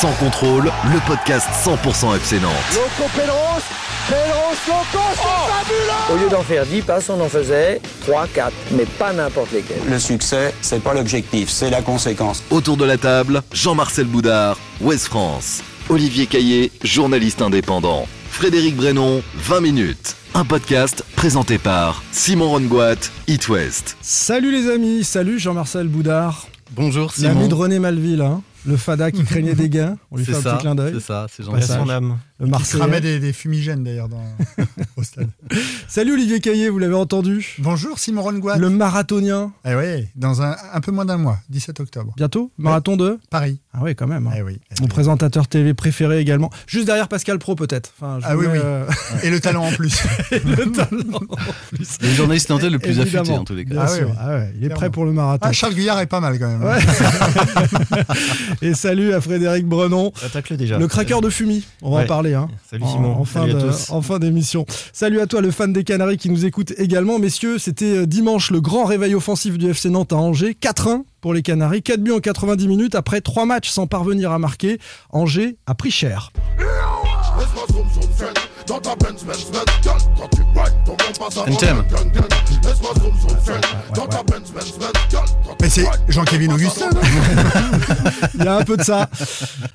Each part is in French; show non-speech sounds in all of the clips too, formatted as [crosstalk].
Sans contrôle, le podcast 100% FC Nantes. Loco Pedros, Pedros Loco, c'est fabuleux Au lieu d'en faire 10 passes, on en faisait 3, 4, mais pas n'importe lesquels. Le succès, c'est pas l'objectif, c'est la conséquence. Autour de la table, Jean-Marcel Boudard, Ouest France. Olivier Caillé, journaliste indépendant. Frédéric Brenon, 20 minutes. Un podcast présenté par Simon Rongoat, It West. Salut les amis, salut Jean-Marcel Boudard. Bonjour L'ami Simon. de René Malville, hein, le fada qui [laughs] craignait des gains. On lui fait un petit clin d'œil. c'est ça, c'est. Jean-Pierre son âme. Le Il Marseillais. cramait des, des fumigènes d'ailleurs dans, [laughs] au stade. Salut Olivier Caillé, vous l'avez entendu? Bonjour Simon Rongoat. Le marathonien, Eh oui, dans un, un peu moins d'un mois, 17 octobre. bientôt? Marathon de? Paris. Ah oui, quand même. hein. Eh oui. eh Mon oui. présentateur TV préféré également. Juste derrière Pascal Pro peut-être. Enfin, Ah oui, oui. euh, Et le talent en plus. [laughs] le [laughs] talent en plus. Le journaliste nantais le plus Évidemment. affûté en tous les cas. Ah oui, oui. Ah ouais, il est Clairement. prêt pour le marathon. Ah, Charles Guyard est pas mal quand même. Ouais. Et salut à Frédéric Brenon. Attaque-le déjà. Le craqueur de fumis, on va en Ouais. Parler. Hein. Salut En- Simon. En, fin Salut à de- tous. en fin d'émission. Salut à toi, le fan des Canaries qui nous écoute également. Messieurs, c'était euh, dimanche le grand réveil offensif du FC Nantes à Angers. 4-1 pour les Canaries. 4 buts en 90 minutes après 3 matchs sans parvenir à marquer. Angers a pris cher. NTM. Mais c'est Jean-Kévin Augustin. non [laughs] Il y a un peu de ça.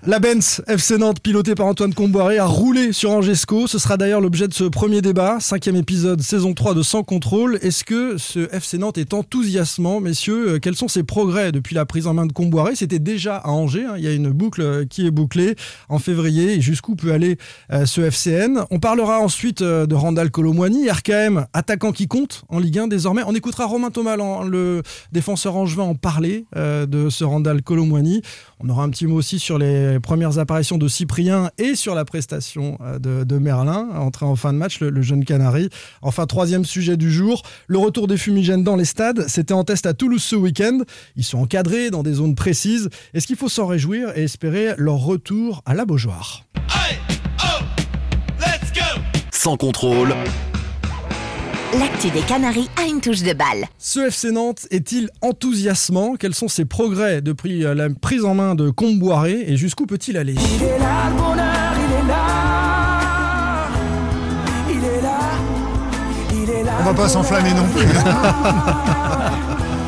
La Benz FC Nantes, pilotée par Antoine Comboiré, a roulé sur Angesco. Ce sera d'ailleurs l'objet de ce premier débat. Cinquième épisode, saison 3 de Sans Contrôle. Est-ce que ce FC Nantes est enthousiasmant, messieurs? Euh, Quels sont ses progrès depuis la prise en main de Comboiré? C'était déjà à Angers. hein. Il y a une boucle euh, qui est bouclée en février. Jusqu'où peut aller euh, ce FCN On parlera ensuite de Randall Colomwani, RKM, attaquant qui compte en Ligue 1 désormais. On écoutera Romain Thomas, le défenseur angevin, en parler euh, de ce Randall Colomwani. On aura un petit mot aussi sur les premières apparitions de Cyprien et sur la prestation euh, de, de Merlin, entré en fin de match, le, le jeune Canari. Enfin, troisième sujet du jour, le retour des fumigènes dans les stades. C'était en test à Toulouse ce week-end. Ils sont encadrés dans des zones précises. Est-ce qu'il faut s'en réjouir et espérer leur retour à la Beaujoire? Sans contrôle, L'actu des Canaries a une touche de balle. Ce FC Nantes est-il enthousiasmant? Quels sont ses progrès depuis euh, la prise en main de Comboiré? Et jusqu'où peut-il aller? On va pas s'enflammer non plus. [laughs]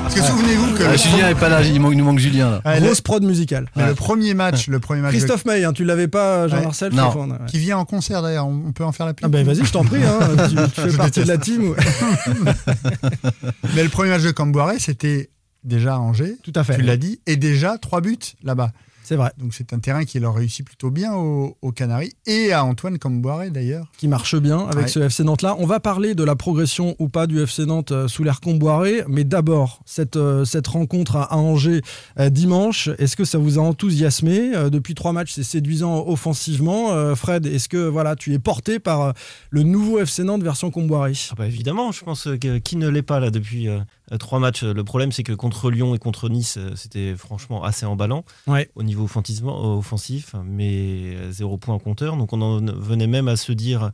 Parce que souvenez-vous que Ah, le, Julien est pas là, il, manque- il nous manque Julien là. Ouais, le- Grosse prod musicale. mais le premier match, le premier match de- Christophe May, hein, tu l'avais pas, Jean-Marcel ouais. qui vient en concert d'ailleurs, on peut en faire la pub. Ah ben vas-y, je t'en prie, hein, tu, tu [laughs] fais Je partie de la team. [laughs] Mais le premier match de Camboiré, c'était déjà à Angers. Tout à fait. Tu l'as dit, et déjà trois buts là-bas. C'est vrai, Donc c'est un terrain qui leur réussit plutôt bien aux, aux Canaries et à Antoine Camboiré d'ailleurs. qui marche bien avec Ouais. ce FC Nantes-là. On va parler de la progression ou pas du FC Nantes euh, sous l'air Comboiré, mais d'abord, cette, euh, cette rencontre à, à Angers euh, dimanche, est-ce que ça vous a enthousiasmé Depuis trois matchs, c'est séduisant offensivement. Fred, est-ce que voilà, tu es porté par le nouveau FC Nantes version Comboiré Ah bah évidemment, je pense que qui ne l'est pas là depuis euh, trois matchs. Le problème, c'est que contre Lyon et contre Nice, c'était franchement assez emballant Ouais. au niveau offensivement- offensif, mais euh, zéro point en compteur. Donc on en venait même à se dire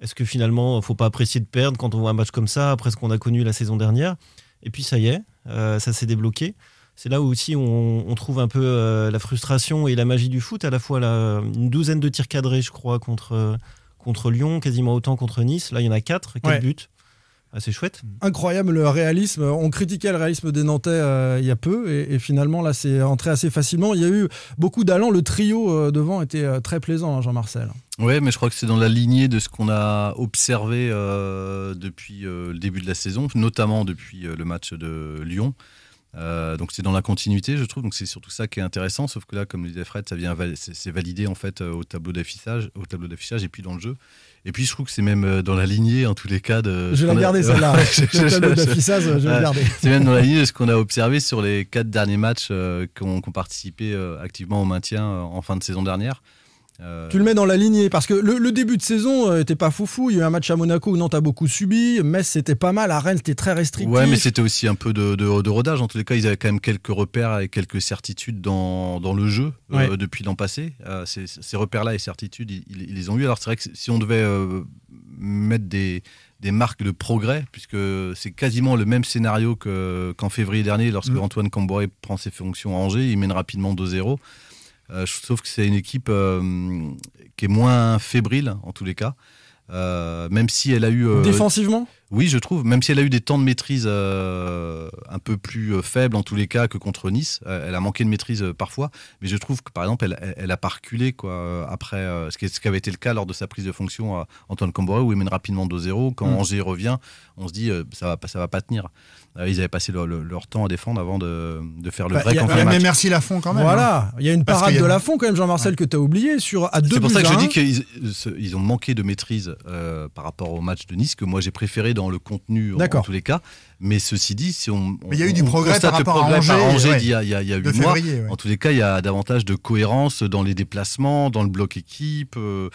est-ce que finalement, faut pas apprécier de perdre quand on voit un match comme ça après ce qu'on a connu la saison dernière? Et puis ça y est, euh, ça s'est débloqué. C'est là où aussi on, on trouve un peu euh, la frustration et la magie du foot. À la fois une douzaine de tirs cadrés, je crois, contre, euh, contre Lyon, quasiment autant contre Nice. Là, il y en a quatre, quatre Ouais. buts. Ah, c'est chouette. Incroyable le réalisme. On critiquait le réalisme des Nantais euh, il y a peu et, et finalement là c'est entré assez facilement. Il y a eu beaucoup d'allants. Le trio euh, devant était euh, très plaisant, hein, Jean-Marcel. Ouais, mais je crois que c'est dans la lignée de ce qu'on a observé euh, depuis euh, le début de la saison, notamment depuis euh, le match de Lyon. Euh, donc c'est dans la continuité, je trouve. Donc c'est surtout ça qui est intéressant. Sauf que là, comme le disait Fred, ça vient c'est validé en fait euh, au tableau d'affichage, au tableau d'affichage et puis dans le jeu. Et puis je trouve que c'est même euh, dans la lignée en tous les cas de. Je vais la garder celle-là. [laughs] Le tableau d'affichage, je vais le Ouais. garder. C'est même dans la ligne de ce qu'on a observé sur les quatre derniers matchs euh, qui ont participé euh, activement au maintien en fin de saison dernière. Euh, Tu le mets dans la lignée parce que le, le début de saison euh, était pas foufou. Il y a eu un match à Monaco où Nantes a beaucoup subi. Metz c'était pas mal. À Rennes c'était très restrictif. Ouais, mais c'était aussi un peu de, de- de rodage. En tous les cas, ils avaient quand même quelques repères et quelques certitudes dans, dans le jeu euh, depuis l'an passé. Euh, ces, ces repères-là et certitudes, ils, ils- ils les ont eu. Alors, c'est vrai que si on devait euh, mettre des, des marques de progrès, puisque c'est quasiment le même scénario que- qu'en février dernier, lorsque Mm. Antoine Camboré prend ses fonctions à Angers, il mène rapidement 2-0. Euh, je trouve que c'est une équipe euh, qui est moins fébrile en tous les cas. Euh, même si elle a eu Défensivement? Oui, je trouve, même si elle a eu des temps de maîtrise euh, un peu plus euh, faibles en tous les cas que contre Nice, euh, elle a manqué de maîtrise parfois, mais je trouve que par exemple, elle, elle, a pas reculé quoi, après euh, ce, qui, ce qui avait été le cas lors de sa prise de fonction à Antoine Camboré où il mène rapidement 2-0. Quand Mm. Angers revient, on se dit euh, ça va pas, ça va pas tenir. Ils avaient passé leur, leur- leur temps à défendre avant de, de faire le Bah, vrai y a- mais match. merci Lafont quand même. hein. Voilà, il y a une parade y a- de la fond quand même, Jean-Marcel, que tu as oublié sur à deux C'est pour ça que je dis qu'ils ils ont manqué de maîtrise euh, par rapport au match de Nice, que moi j'ai préféré dans le contenu en, tous les cas. Mais ceci dit, si on, Mais il y a eu du progrès par rapport à progrès par Angers, ouais. d'il y a, il y a, il y a mois, février. ouais. en tous les cas, il y a davantage de cohérence dans les déplacements, dans le bloc équipe, euh,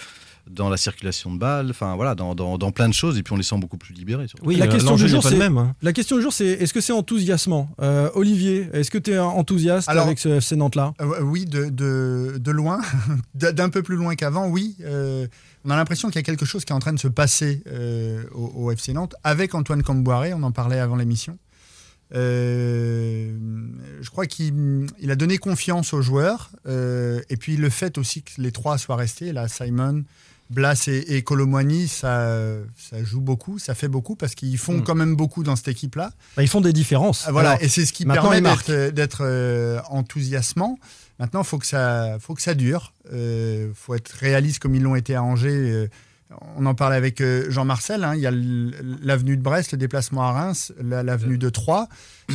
dans la circulation de balles, enfin voilà, dans, dans, dans plein de choses. Et puis on les sent beaucoup plus libérés. surtout. Oui, La question l'enjeu du jour, n'est pas le c'est- même. hein. La question du jour, c'est est-ce que c'est enthousiasmant Euh, Olivier, est-ce que tu es enthousiaste Alors- avec ce FC Nantes-là? Euh, oui, de, de, de loin, [laughs] d'un peu plus loin qu'avant, oui. Euh, on a l'impression qu'il y a quelque chose qui est en train de se passer euh, au, au FC Nantes avec Antoine Camboiré, on en parlait avant l'émission. Euh, je crois qu'il il a donné confiance aux joueurs euh, et puis le fait aussi que les trois soient restés, là, Simon, Blas et, et Colomboigny, ça, ça joue beaucoup, ça fait beaucoup parce qu'ils font Mm. quand même beaucoup dans cette équipe-là. Bah, Ils font des différences. Ah, Voilà, Alors, et c'est ce qui permet d'être euh, enthousiasmant. Maintenant, il faut, que ça- faut que ça dure. Il faut être réaliste comme ils l'ont été à Angers. Euh, on en parlait avec euh, Jean-Marcel. hein. Il y a l'avenue de Brest, le déplacement à Reims, la- l'avenue de Troyes.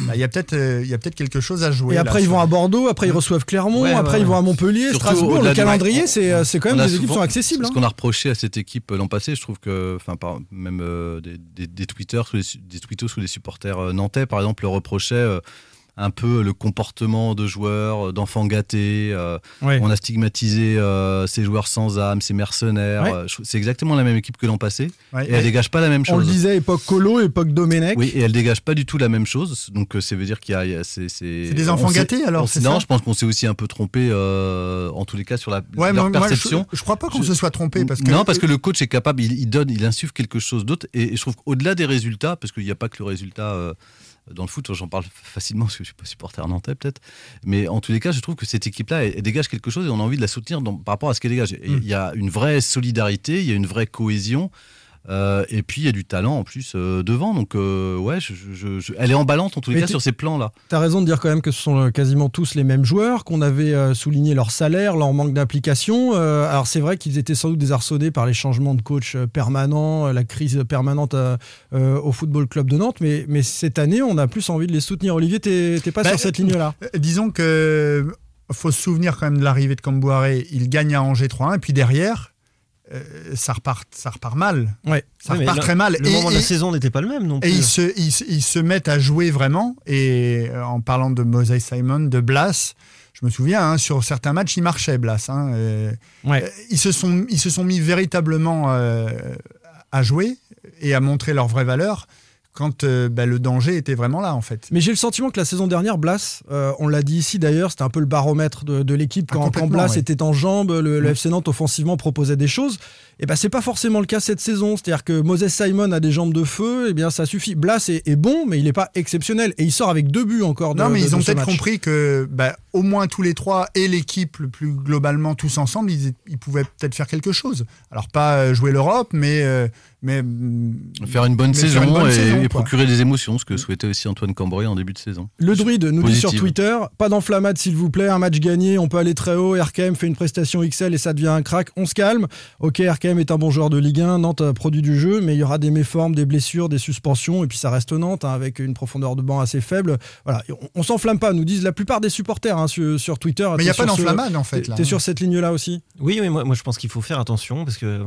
Bah, Il y a peut-être euh, il y a peut-être quelque chose à jouer. et là, après, ils sur- vont à Bordeaux, après, ils reçoivent Clermont, Ouais, après, ouais, ils vont à Montpellier, Surtout Strasbourg. au-delà Le calendrier, c'est euh, c'est quand même des équipes souvent- qui sont accessibles. Ce hein. qu'on a reproché à cette équipe l'an passé, je trouve que, enfin, par- même euh, des, des, des tweeters, des tweetos sous les supporters euh, nantais, par exemple, le reprochaient euh, un peu le comportement de joueurs, euh, d'enfants gâtés. euh, Ouais. On a stigmatisé euh, ces joueurs sans âme, ces mercenaires. Ouais. C'est exactement la même équipe que l'an passé. Ouais. Et elle dégage pas la même On le chose. disait, époque Colo, époque Domenech. Oui, et elle dégage pas du tout la même chose. Donc, euh, ça veut dire qu'il y a. c'est, C'est des enfants gâtés, alors, c'est Non, ça je pense qu'on s'est aussi un peu trompé, euh, en tous les cas, sur la, Ouais, leur moi, moi, je, perception. je crois pas qu'on Je- se soit trompé. Parce que, non, parce que le coach est capable, il, il donne, il insuffle quelque chose d'autre. Et, et je trouve qu'au-delà des résultats, parce qu'il n'y a pas que le résultat euh, dans le foot, j'en parle facilement parce que je suis pas supporter nantais peut-être. Mais en tous les cas, je trouve que cette équipe-là, elle, elle dégage quelque chose et on a envie de la soutenir dans- par rapport à ce qu'elle dégage. Et Mm. Il y a une vraie solidarité, il y a une vraie cohésion. Euh, et puis il y a du talent en plus euh, devant, donc euh, ouais, je- je- je- elle est emballante en tous les Mais cas sur ces plans-là. T'as raison de dire quand même que ce sont euh, quasiment tous les mêmes joueurs, qu'on avait euh, souligné leur salaire, leur manque d'implication. Euh, alors c'est vrai qu'ils étaient sans doute désarçonnés par les changements de coach euh, permanents, euh, la crise permanente euh, euh, au Football Club de Nantes, mais, mais cette année, on a plus envie de les soutenir. Olivier, t'es pas Bah, sur cette ligne-là? Euh, Disons que faut se souvenir quand même de l'arrivée de Camboiré. Il gagne à Angers 3-1 et puis derrière, euh, ça repart, ça repart mal. Ouais. Ça repart là, très mal. Le et, moment de et- la saison n'était pas le même non et plus. ils se, ils, ils se mettent à jouer vraiment. Et euh, en parlant de Moses Simon, de Blas, je me souviens, hein, sur certains matchs, il marchait Blas. hein, Ouais. euh, ils, se sont, ils se sont mis véritablement euh, à jouer et à montrer leur vraie valeur quand euh, bah, le danger était vraiment là, en fait. Mais j'ai le sentiment que la saison dernière, Blas, euh, on l'a dit ici d'ailleurs, c'était un peu le baromètre de, de l'équipe Ah, quand, quand complètement, Blas ouais. était en jambes, le, le Mm. FC Nantes offensivement proposait des choses. Et ben c'est pas forcément le cas cette saison. C'est-à-dire que Moses Simon a des jambes de feu, et bien ça suffit. Blas est, est bon, mais il n'est pas exceptionnel et il sort avec deux buts encore. De, Non, mais de- ils ont de peut-être compris que bah, au moins tous les trois et l'équipe le plus globalement tous ensemble, ils, ils pouvaient peut-être faire quelque chose. Alors pas euh, jouer l'Europe, mais euh, mais mm, Faire une bonne Mais saison, une bonne et, saison, et quoi. procurer des émotions, ce que souhaitait aussi Antoine Cambrai en début de saison. Le druide nous dit sur. Twitter pas d'enflammade s'il vous plaît, un match gagné, on peut aller très haut. RKM fait une prestation XL et ça devient un crack. On se calme. Ok, RKM est un bon joueur de Ligue 1, Nantes a produit du jeu, mais il y aura des méformes, des blessures, des suspensions, et puis ça reste Nantes hein, avec une profondeur de banc assez faible. Voilà, on, on s'enflamme pas, nous disent la plupart des supporters hein, sur, sur Twitter. mais il n'y a pas d'enflammade en fait T'es hein. sur cette ligne-là aussi Oui, oui moi, moi, je pense qu'il faut faire attention parce que euh,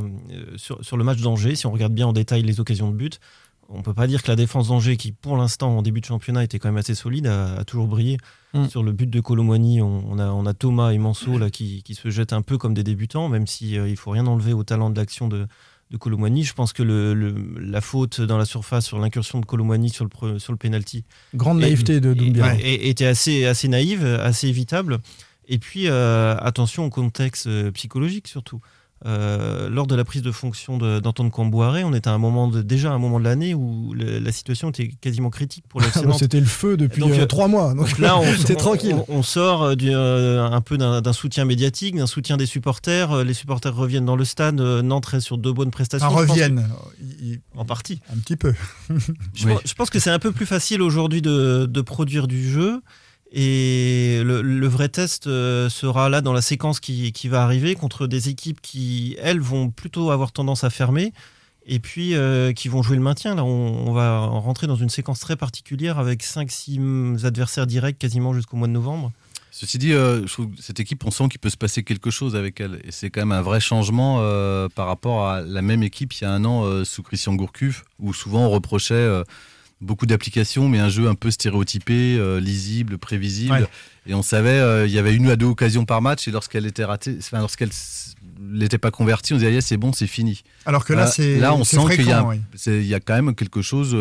sur, sur le match d'Angers, si on regarde bien en détail les occasions de but, on peut pas dire que la défense d'Angers, qui pour l'instant en début de championnat était quand même assez solide, a, a toujours brillé. Mm. Sur le but de Colomboigny, on, on a, on a Thomas et Manso là, qui, qui se jettent un peu comme des débutants, même si euh, il faut rien enlever au talent de l'action de, de. Je pense que le, le- la faute dans la surface sur l'incursion de Colomboigny sur le, sur le penalty Grande Et- naïveté de Doumbia. était assez, assez naïve, assez évitable. Et puis, euh, attention au contexte euh, psychologique surtout. Euh, lors de la prise de fonction de- d'Antoine Camboiré, on était à un moment de- déjà à un moment de l'année où le- la situation était quasiment critique pour [laughs] le Ah C'était le feu depuis Donc, euh, euh, trois mois. Donc, donc là, on, [laughs] tranquille. On, on sort du, euh, un peu d'un soutien médiatique, d'un soutien des supporters. Les supporters reviennent dans le stade. Nantes reste sur deux bonnes prestations. Enfin, Je pense reviennent. Que- en partie. Un petit peu. Je, pense, je pense que c'est un peu plus facile aujourd'hui de, de produire du jeu. Et le, vrai test euh, sera là dans la séquence qui, va arriver contre des équipes qui, elles, vont plutôt avoir tendance à fermer et puis euh, qui vont jouer le maintien. Là, on, va rentrer dans une séquence très particulière avec 5-6 adversaires directs quasiment jusqu'au mois de novembre. Ceci dit, euh, je trouve que cette équipe, on sent qu'il peut se passer quelque chose avec elle. Et c'est quand même un vrai changement par rapport à la même équipe il y a un an sous Christian Gourcuff, où souvent on reprochait beaucoup d'applications, mais un jeu un peu stéréotypé, euh, lisible, prévisible. Ouais. Et on savait, euh, il y avait une à deux occasions par match, et lorsqu'elle était ratée, enfin, lorsqu'elle n'était pas convertie, on disait, Ah, c'est bon, c'est fini. Alors que là, Euh, c'est là, on sent qu'il y, il y a quand même quelque chose.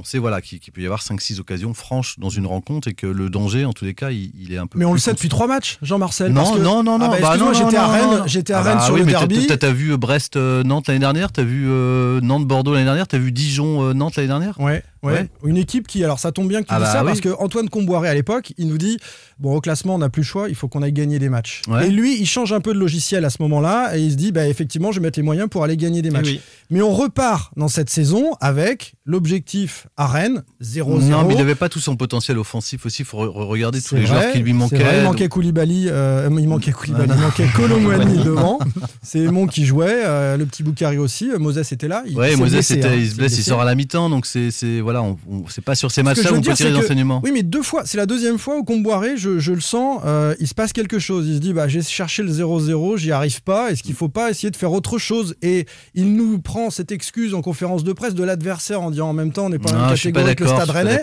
Euh, on sait voilà qu'il peut y avoir 5-6 occasions franches dans une rencontre et que le danger, en tous les cas, il, il est un peu. Mais on le sait depuis trois matchs, Jean-Marcel. Non, non, non, non. Ah bah, bah j'étais à Rennes, j'étais à Ah Rennes bah sur oui, le derby. T'as vu Brest-Nantes l'année dernière T'as vu euh, Nantes-Bordeaux l'année dernière T'as vu Dijon-Nantes l'année dernière? Ouais, ouais, Ouais. Une équipe qui, alors ça tombe bien que tu Ah dis bah ça, oui. parce que Antoine Comboiré à l'époque, il nous dit bon, au classement, on n'a plus le choix, il faut qu'on aille gagner des matchs. Ouais. Et lui, il change un peu de logiciel à ce moment-là, et il se dit bah, effectivement, je vais mettre les moyens pour aller gagner des Eh matchs. oui. Mais on repart dans cette saison avec l'objectif à Rennes 0-0. Non, mais il n'avait pas tout son potentiel offensif aussi. Il faut re- regarder tous les vrai, joueurs qui lui manquaient. vrai, il Donc- manquait Koulibaly, euh, il manquait Koulibaly, Ah, il manquait [laughs] Colomwani [laughs] devant. C'est Mon qui jouait, euh, le petit Boukari aussi. euh, Moses était là. Il, Ouais, Moses, blessé, c'était- hein, il se blesse, il sort à la mi-temps, donc c'est voilà, on, on- c'est pas sur ces matchs-là je où veux on dire, peut tirer des enseignements. Oui, mais deux fois, c'est la deuxième fois au Comboiré, je, je le sens, euh, il se passe quelque chose. Il se dit, bah, j'ai cherché le 0-0, j'y arrive pas. Est-ce qu'il faut pas essayer de faire autre chose? Et il nous prend cette excuse en conférence de presse de l'adversaire en disant en même temps, on n'est pas dans la Non, même catégorie que le. Stade Rennais.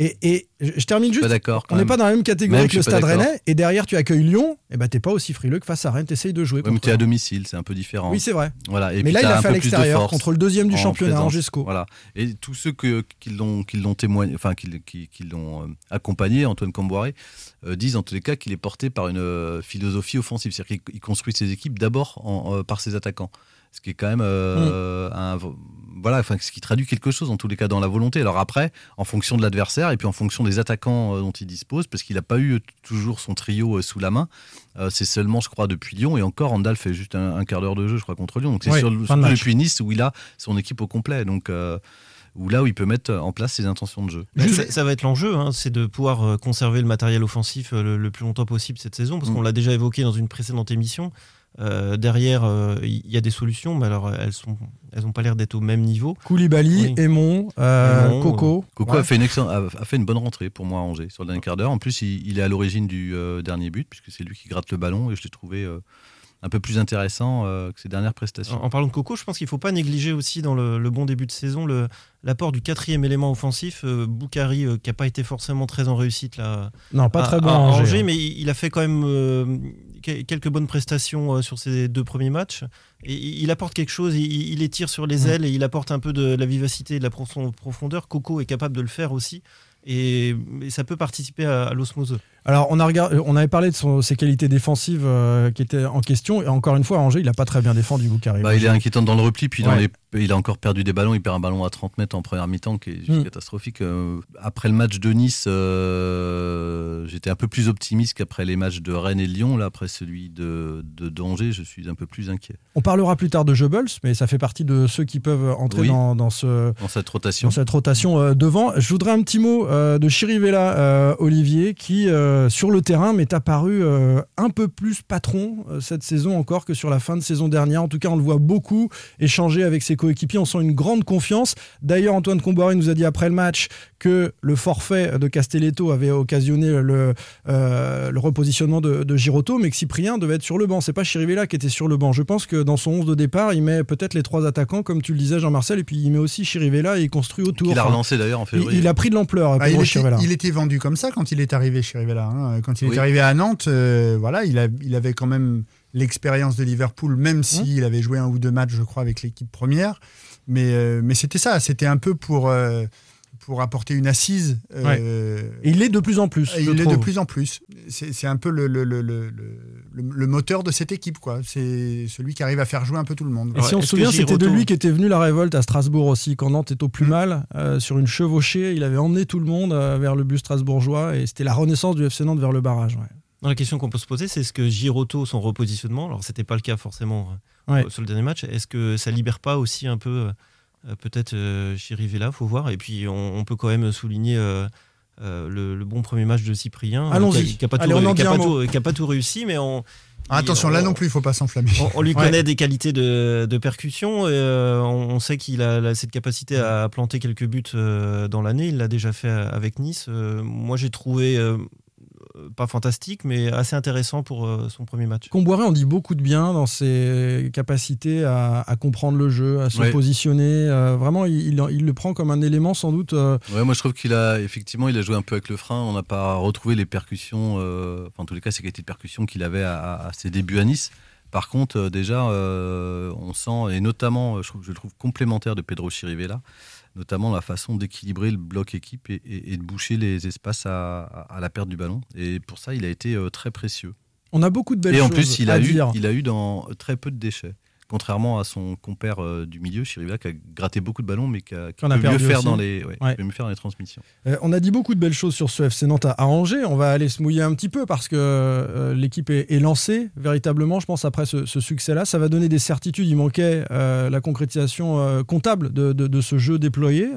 Et, et je termine juste. pas On n'est pas dans la même catégorie Même, que le Stade. Rennais. Et derrière, tu accueilles Lyon. Et bah, t'es pas aussi frileux que face à Rennes. T'essayes de jouer. Ouais, mais t'es à domicile, c'est un peu différent. Oui, c'est vrai. Voilà. Et mais là, il a fait à l'extérieur contre le deuxième du en championnat. Angesco. Voilà. Et tous ceux que, qui l'ont qui l'ont témoigné, enfin qui, qui, qui l'ont accompagné, Antoine Camboiré, euh, disent en tous les cas qu'il est porté par une euh, philosophie offensive, c'est-à-dire qu'il il construit ses équipes d'abord euh, par ses attaquants, ce qui est quand même euh, un voilà, enfin ce qui traduit quelque chose en tous les cas dans la volonté. Alors après, en fonction de l'adversaire et puis en fonction des attaquants euh, dont il dispose, parce qu'il n'a pas eu euh, toujours son trio euh, sous la main. C'est seulement, je crois, depuis Lyon et encore, Andal fait juste un, un quart d'heure de jeu, je crois, contre Lyon. Donc c'est sur- surtout depuis Nice où il a son équipe au complet. Donc où là où il peut mettre en place ses intentions de jeu. Ça, ça va être l'enjeu, hein, c'est de pouvoir conserver le matériel offensif le, le plus longtemps possible cette saison, parce Mm. qu'on l'a déjà évoqué dans une précédente émission. Euh, derrière, euh, il y a des solutions, mais alors elles sont, elles n'ont pas l'air d'être au même niveau. Koulibaly, Oui. Aymon, euh, Coco. Coco Ouais. a, fait une excellente- a, a fait une bonne rentrée pour moi à Angers sur le dernier quart d'heure. En plus, il, il est à l'origine du euh, dernier but, puisque c'est lui qui gratte le ballon et je l'ai trouvé euh, un peu plus intéressant euh, que ses dernières prestations. En, en parlant de Coco, je pense qu'il ne faut pas négliger aussi dans le, le bon début de saison le- l'apport du quatrième élément offensif, euh, Boukari, euh, qui n'a pas été forcément très en réussite là, Non, pas à- très bon à à Angers. Angers, mais il il a fait quand même euh, que- quelques bonnes prestations euh, sur ses deux premiers matchs. Et il apporte quelque chose, il, il les tire sur les Mm. ailes et il apporte un peu de la vivacité et de la profon- profondeur. Coco est capable de le faire aussi. Et, et ça peut participer à, à l'osmose. Alors, on, a regardé, on avait parlé de son- ses qualités défensives euh, qui étaient en question. Et encore une fois, à Angers, il n'a pas très bien défendu, Boukari. Bah, il est inquiétant dans le repli, puis dans Ouais. les- il a encore perdu des ballons. Il perd un ballon à 30 mètres en première mi-temps qui est juste Mm. catastrophique. Euh, Après le match de Nice, euh, j'étais un peu plus optimiste qu'après les matchs de Rennes et Lyon. Là, après celui de, de d'Angers, je suis un peu plus inquiet On parlera plus tard de Goebbels, mais ça fait partie de ceux qui peuvent entrer Oui. dans, dans ce, dans cette rotation. dans cette rotation euh, devant. Je voudrais un petit mot euh, de Chirivella, euh, Olivier, qui euh, sur le terrain m'est apparu euh, un peu plus patron euh, cette saison encore que sur la fin de saison dernière. En tout cas, on le voit beaucoup échanger avec ses coéquipiers. On sent une grande confiance. D'ailleurs, Antoine Comboiré nous a dit après le match que le forfait de Castelletto avait occasionné le, euh, le repositionnement de, de Giroto, mais que Cyprien devait être sur le banc. C'est pas Chirivella qui était sur le banc. Je pense que dans son 11 de départ, il met peut-être les trois attaquants, comme tu le disais, Jean-Marcel, et puis il met aussi Chirivella et il construit autour. Il a relancé d'ailleurs en il, février. il a pris de l'ampleur, Ah, il, était, Chirivella. il était vendu comme ça quand il est arrivé chez Rivella. Hein. Quand il Oui. est arrivé à Nantes, euh, voilà, il, a- il avait quand même l'expérience de Liverpool, même s'il avait joué un ou deux matchs, je crois, avec l'équipe première. Mais, euh, mais c'était ça, c'était un peu pour, euh, pour apporter une assise. euh, il l'est de plus en plus. il est de plus en plus. C'est c'est un peu le, le, le, le, moteur de cette équipe. quoi. C'est celui qui arrive à faire jouer un peu tout le monde. Et si on se souvient, c'était de lui qui était venu la révolte à Strasbourg aussi, quand Nantes est au plus mm. mal, euh, sur une chevauchée, il avait emmené tout le monde euh, vers le bus strasbourgeois, et c'était la renaissance du FC Nantes vers le barrage. la question qu'on peut se poser, c'est est-ce que Giroto, son repositionnement, alors c'était pas le cas forcément sur le dernier match, est-ce que ça libère pas aussi un peu peut-être Chirivella, faut voir, et puis on, peut quand même souligner euh, le, bon premier match de Cyprien. Euh, Allons-y. Qui n'a pas, pas, tout réussi, mais on. Ah, attention, là non plus, il faut pas s'enflammer. On, lui connaît des qualités de, percussion. Et, euh, on, sait qu'il a, cette capacité à planter quelques buts dans l'année. Il l'a déjà fait avec Nice. moi, j'ai trouvé pas fantastique, mais assez intéressant pour euh, son premier match. Comboiré, on dit beaucoup de bien dans ses capacités à, comprendre le jeu, à se positionner. Euh, vraiment, il, le prend comme un élément sans doute. Euh, ouais, moi je trouve qu'il a effectivement, il a joué un peu avec le frein. On n'a pas retrouvé les percussions, enfin en tous les cas, ces qualités de percussion qu'il avait à, ses débuts à Nice. Par contre, déjà, on sent, et notamment, je, trouve, je le trouve complémentaire de Pedro Chirivella, notamment la façon d'équilibrer le bloc équipe et, de boucher les espaces à, la perte du ballon. Et pour ça, il a été euh, très précieux. On a beaucoup de belles choses. Et en plus, il a, eu, il a eu dans très peu de déchets contrairement à son compère euh, du milieu, Chirivella, qui a gratté beaucoup de ballons, mais qui a, mieux, faire dans les, mieux faire dans les transmissions. Euh, on a dit beaucoup de belles choses sur ce FC Nantes à Angers. On va aller se mouiller un petit peu parce que euh, l'équipe est, lancée véritablement, je pense, après ce, succès-là. Ça va donner des certitudes. Il manquait la concrétisation comptable de, ce jeu déployé.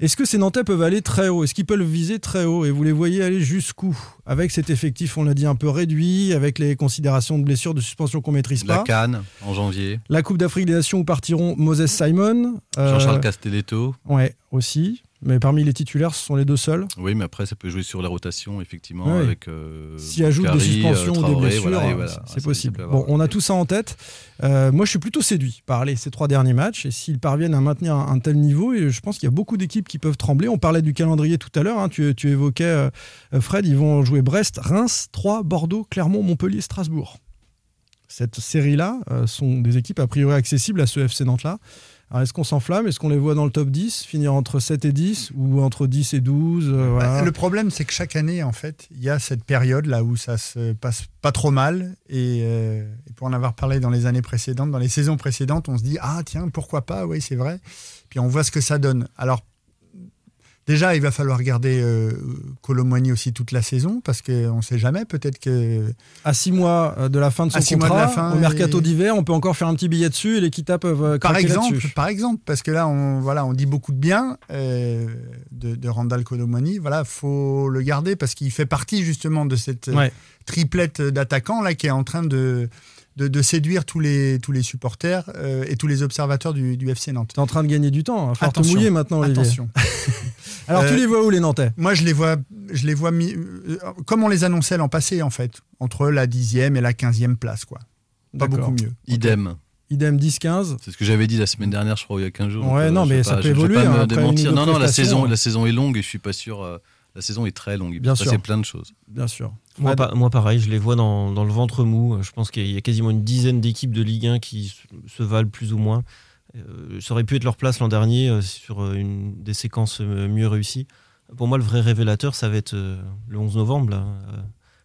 Est-ce que ces Nantais peuvent aller très haut? Est-ce qu'ils peuvent viser très haut? Et vous les voyez aller jusqu'où? Avec cet effectif, on l'a dit, un peu réduit, avec les considérations de blessures, de suspension qu'on maîtrise pas. La Cannes en janvier. La Coupe d'Afrique des Nations où partiront Moses Simon. Euh, Jean-Charles Castelletto. Ouais, aussi. Mais parmi les titulaires, ce sont les deux seuls. Oui, mais après, ça peut jouer sur la rotation, effectivement. avec euh, S'il ajoute des suspensions ou des blessures, c'est possible. Bon, on a tout ça en tête. Euh, moi, je suis plutôt séduit par ces trois derniers matchs. Et s'ils parviennent à maintenir un, tel niveau, et je pense qu'il y a beaucoup d'équipes qui peuvent trembler. On parlait du calendrier tout à l'heure. Hein. tu, tu, évoquais, Fred, ils vont jouer Brest, Reims, Troyes, Bordeaux, Clermont, Montpellier, Strasbourg cette série-là euh, sont des équipes a priori accessibles à ce FC Nantes-là. Alors est-ce qu'on s'enflamme? Est-ce qu'on les voit dans le top 10, finir entre 7 et 10 ou entre 10 et 12 euh, bah, Le problème, c'est que chaque année, en fait, il y a cette période là où ça se passe pas trop mal. Et, euh, et, pour en avoir parlé dans les années précédentes, dans les saisons précédentes, on se dit Ah, tiens, pourquoi pas? Oui, c'est vrai. Puis on voit ce que ça donne. Alors, Déjà, il va falloir garder euh, aussi toute la saison parce qu'on ne sait jamais. Peut-être que. À six mois euh, de la fin de son contrat, de fin, au mercato d'hiver, on peut encore faire un petit billet dessus et les Kita peuvent. Euh, par exemple, par exemple, parce que là, on, voilà, on dit beaucoup de bien euh, de, Randall Colomwani. Voilà, faut le garder parce qu'il fait partie justement de cette triplette d'attaquants là qui est en train de de, séduire tous les, tous les supporters euh, et tous les observateurs du, du FC Nantes. Tu es en train de gagner du temps, hein. faut mouiller maintenant, Olivier. Attention. [laughs] Alors tu euh, les vois où les Nantais? Moi je les vois, je les vois euh, comme on les annonçait l'an passé en fait, entre la 10e et la 15e place. quoi. Pas beaucoup mieux. Idem. Idem 10-15. C'est ce que j'avais dit la semaine dernière, je crois, il y a 15 jours. Ouais, non, mais ça peut évoluer. Je vais pas me démentir. Non, non, la saison, la saison est longue et je suis pas sûr. La saison est très longue. Il peut se passer plein de choses. Bien sûr. Moi, pareil, je les vois dans, le ventre mou. Je pense qu'il y a quasiment une dizaine d'équipes de Ligue 1 qui se valent plus ou moins. Euh, ça aurait pu être leur place l'an dernier euh, sur euh, une des séquences mieux réussies. Pour moi, le vrai révélateur, ça va être le 11 novembre.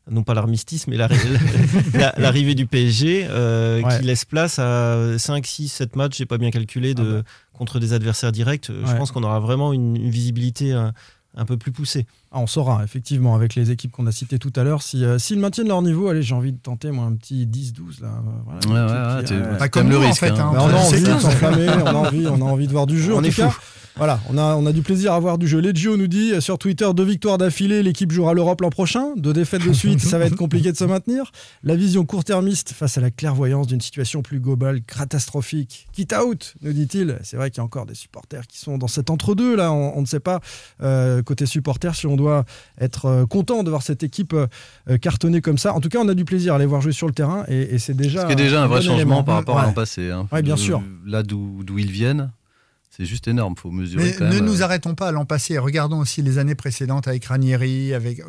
non pas l'armistice, mais [laughs] l'arrivée du PSG, qui laisse place à 5, 6, 7 matchs, j'ai pas bien calculé, de, ah bah. contre des adversaires directs. Je pense qu'on aura vraiment une, visibilité un peu plus poussée. Ah, on saura, effectivement, avec les équipes qu'on a citées tout à l'heure, euh, s'ils maintiennent leur niveau. Allez, j'ai envie de tenter, moi, un petit 10-12. Là. Voilà, ouais, ouais, ouais, comme le risque. En fait, hein. Hein. on a envie de s'enflammer, on, a envie, on a envie de voir du jeu. On en est tout cas, voilà, on a, on a du plaisir à voir du jeu. Legio nous dit sur Twitter deux victoires d'affilée, l'équipe jouera l'Europe l'an prochain. Deux défaites de suite, ça va être compliqué de se maintenir. La vision court-termiste face à la clairvoyance d'une situation plus globale, catastrophique. Quitte out, nous dit-il. C'est vrai qu'il y a encore des supporters qui sont dans cet entre-deux là. On, ne sait pas euh, côté supporter si on doit être euh, content de voir cette équipe euh, cartonner comme ça. En tout cas, on a du plaisir à les voir jouer sur le terrain et, c'est déjà. Ce déjà un, vrai changement par rapport à l'an passé. Hein. Oui, bien sûr. Là d'où ils viennent. C'est juste énorme, faut mesurer. Mais ne nous euh, arrêtons pas à l'an passé. Regardons aussi les années précédentes avec Ranieri, avec.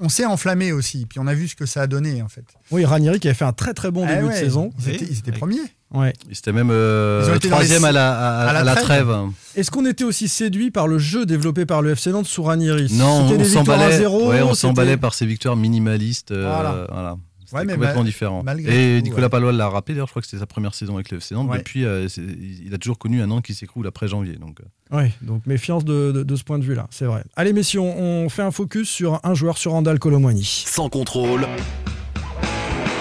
On s'est enflammé aussi, puis on a vu ce que ça a donné en fait. Oui, Ranieri qui avait fait un très très bon eh début de saison. Ils étaient, ils étaient premiers. Ouais. Ils même euh, troisième à la, à, la, trêve. Est-ce qu'on était aussi séduit par le jeu développé par le FC Nantes sous Ranieri? Non, on s'emballait. Ouais, on s'emballait par ces victoires minimalistes. Euh, voilà. Ouais, mais complètement différent. Et tout, Nicolas ouais. Palois l'a rappelé, d'ailleurs, je crois que c'était sa première saison avec le FC Nantes. Ouais. Depuis, euh, il a toujours connu un an qui s'écroule après janvier. Donc, euh, Oui, donc méfiance de, de- de ce point de vue-là, c'est vrai. Allez, messieurs, on fait un focus sur un joueur sur Randall Colomwani. Sans contrôle,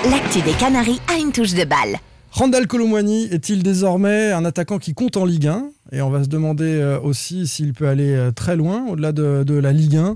L'actu des Canaries a une touche de balle. Randall Colomwani est-il désormais un attaquant qui compte en Ligue 1 Et on va se demander euh, aussi s'il peut aller très loin, au-delà de, de la Ligue 1.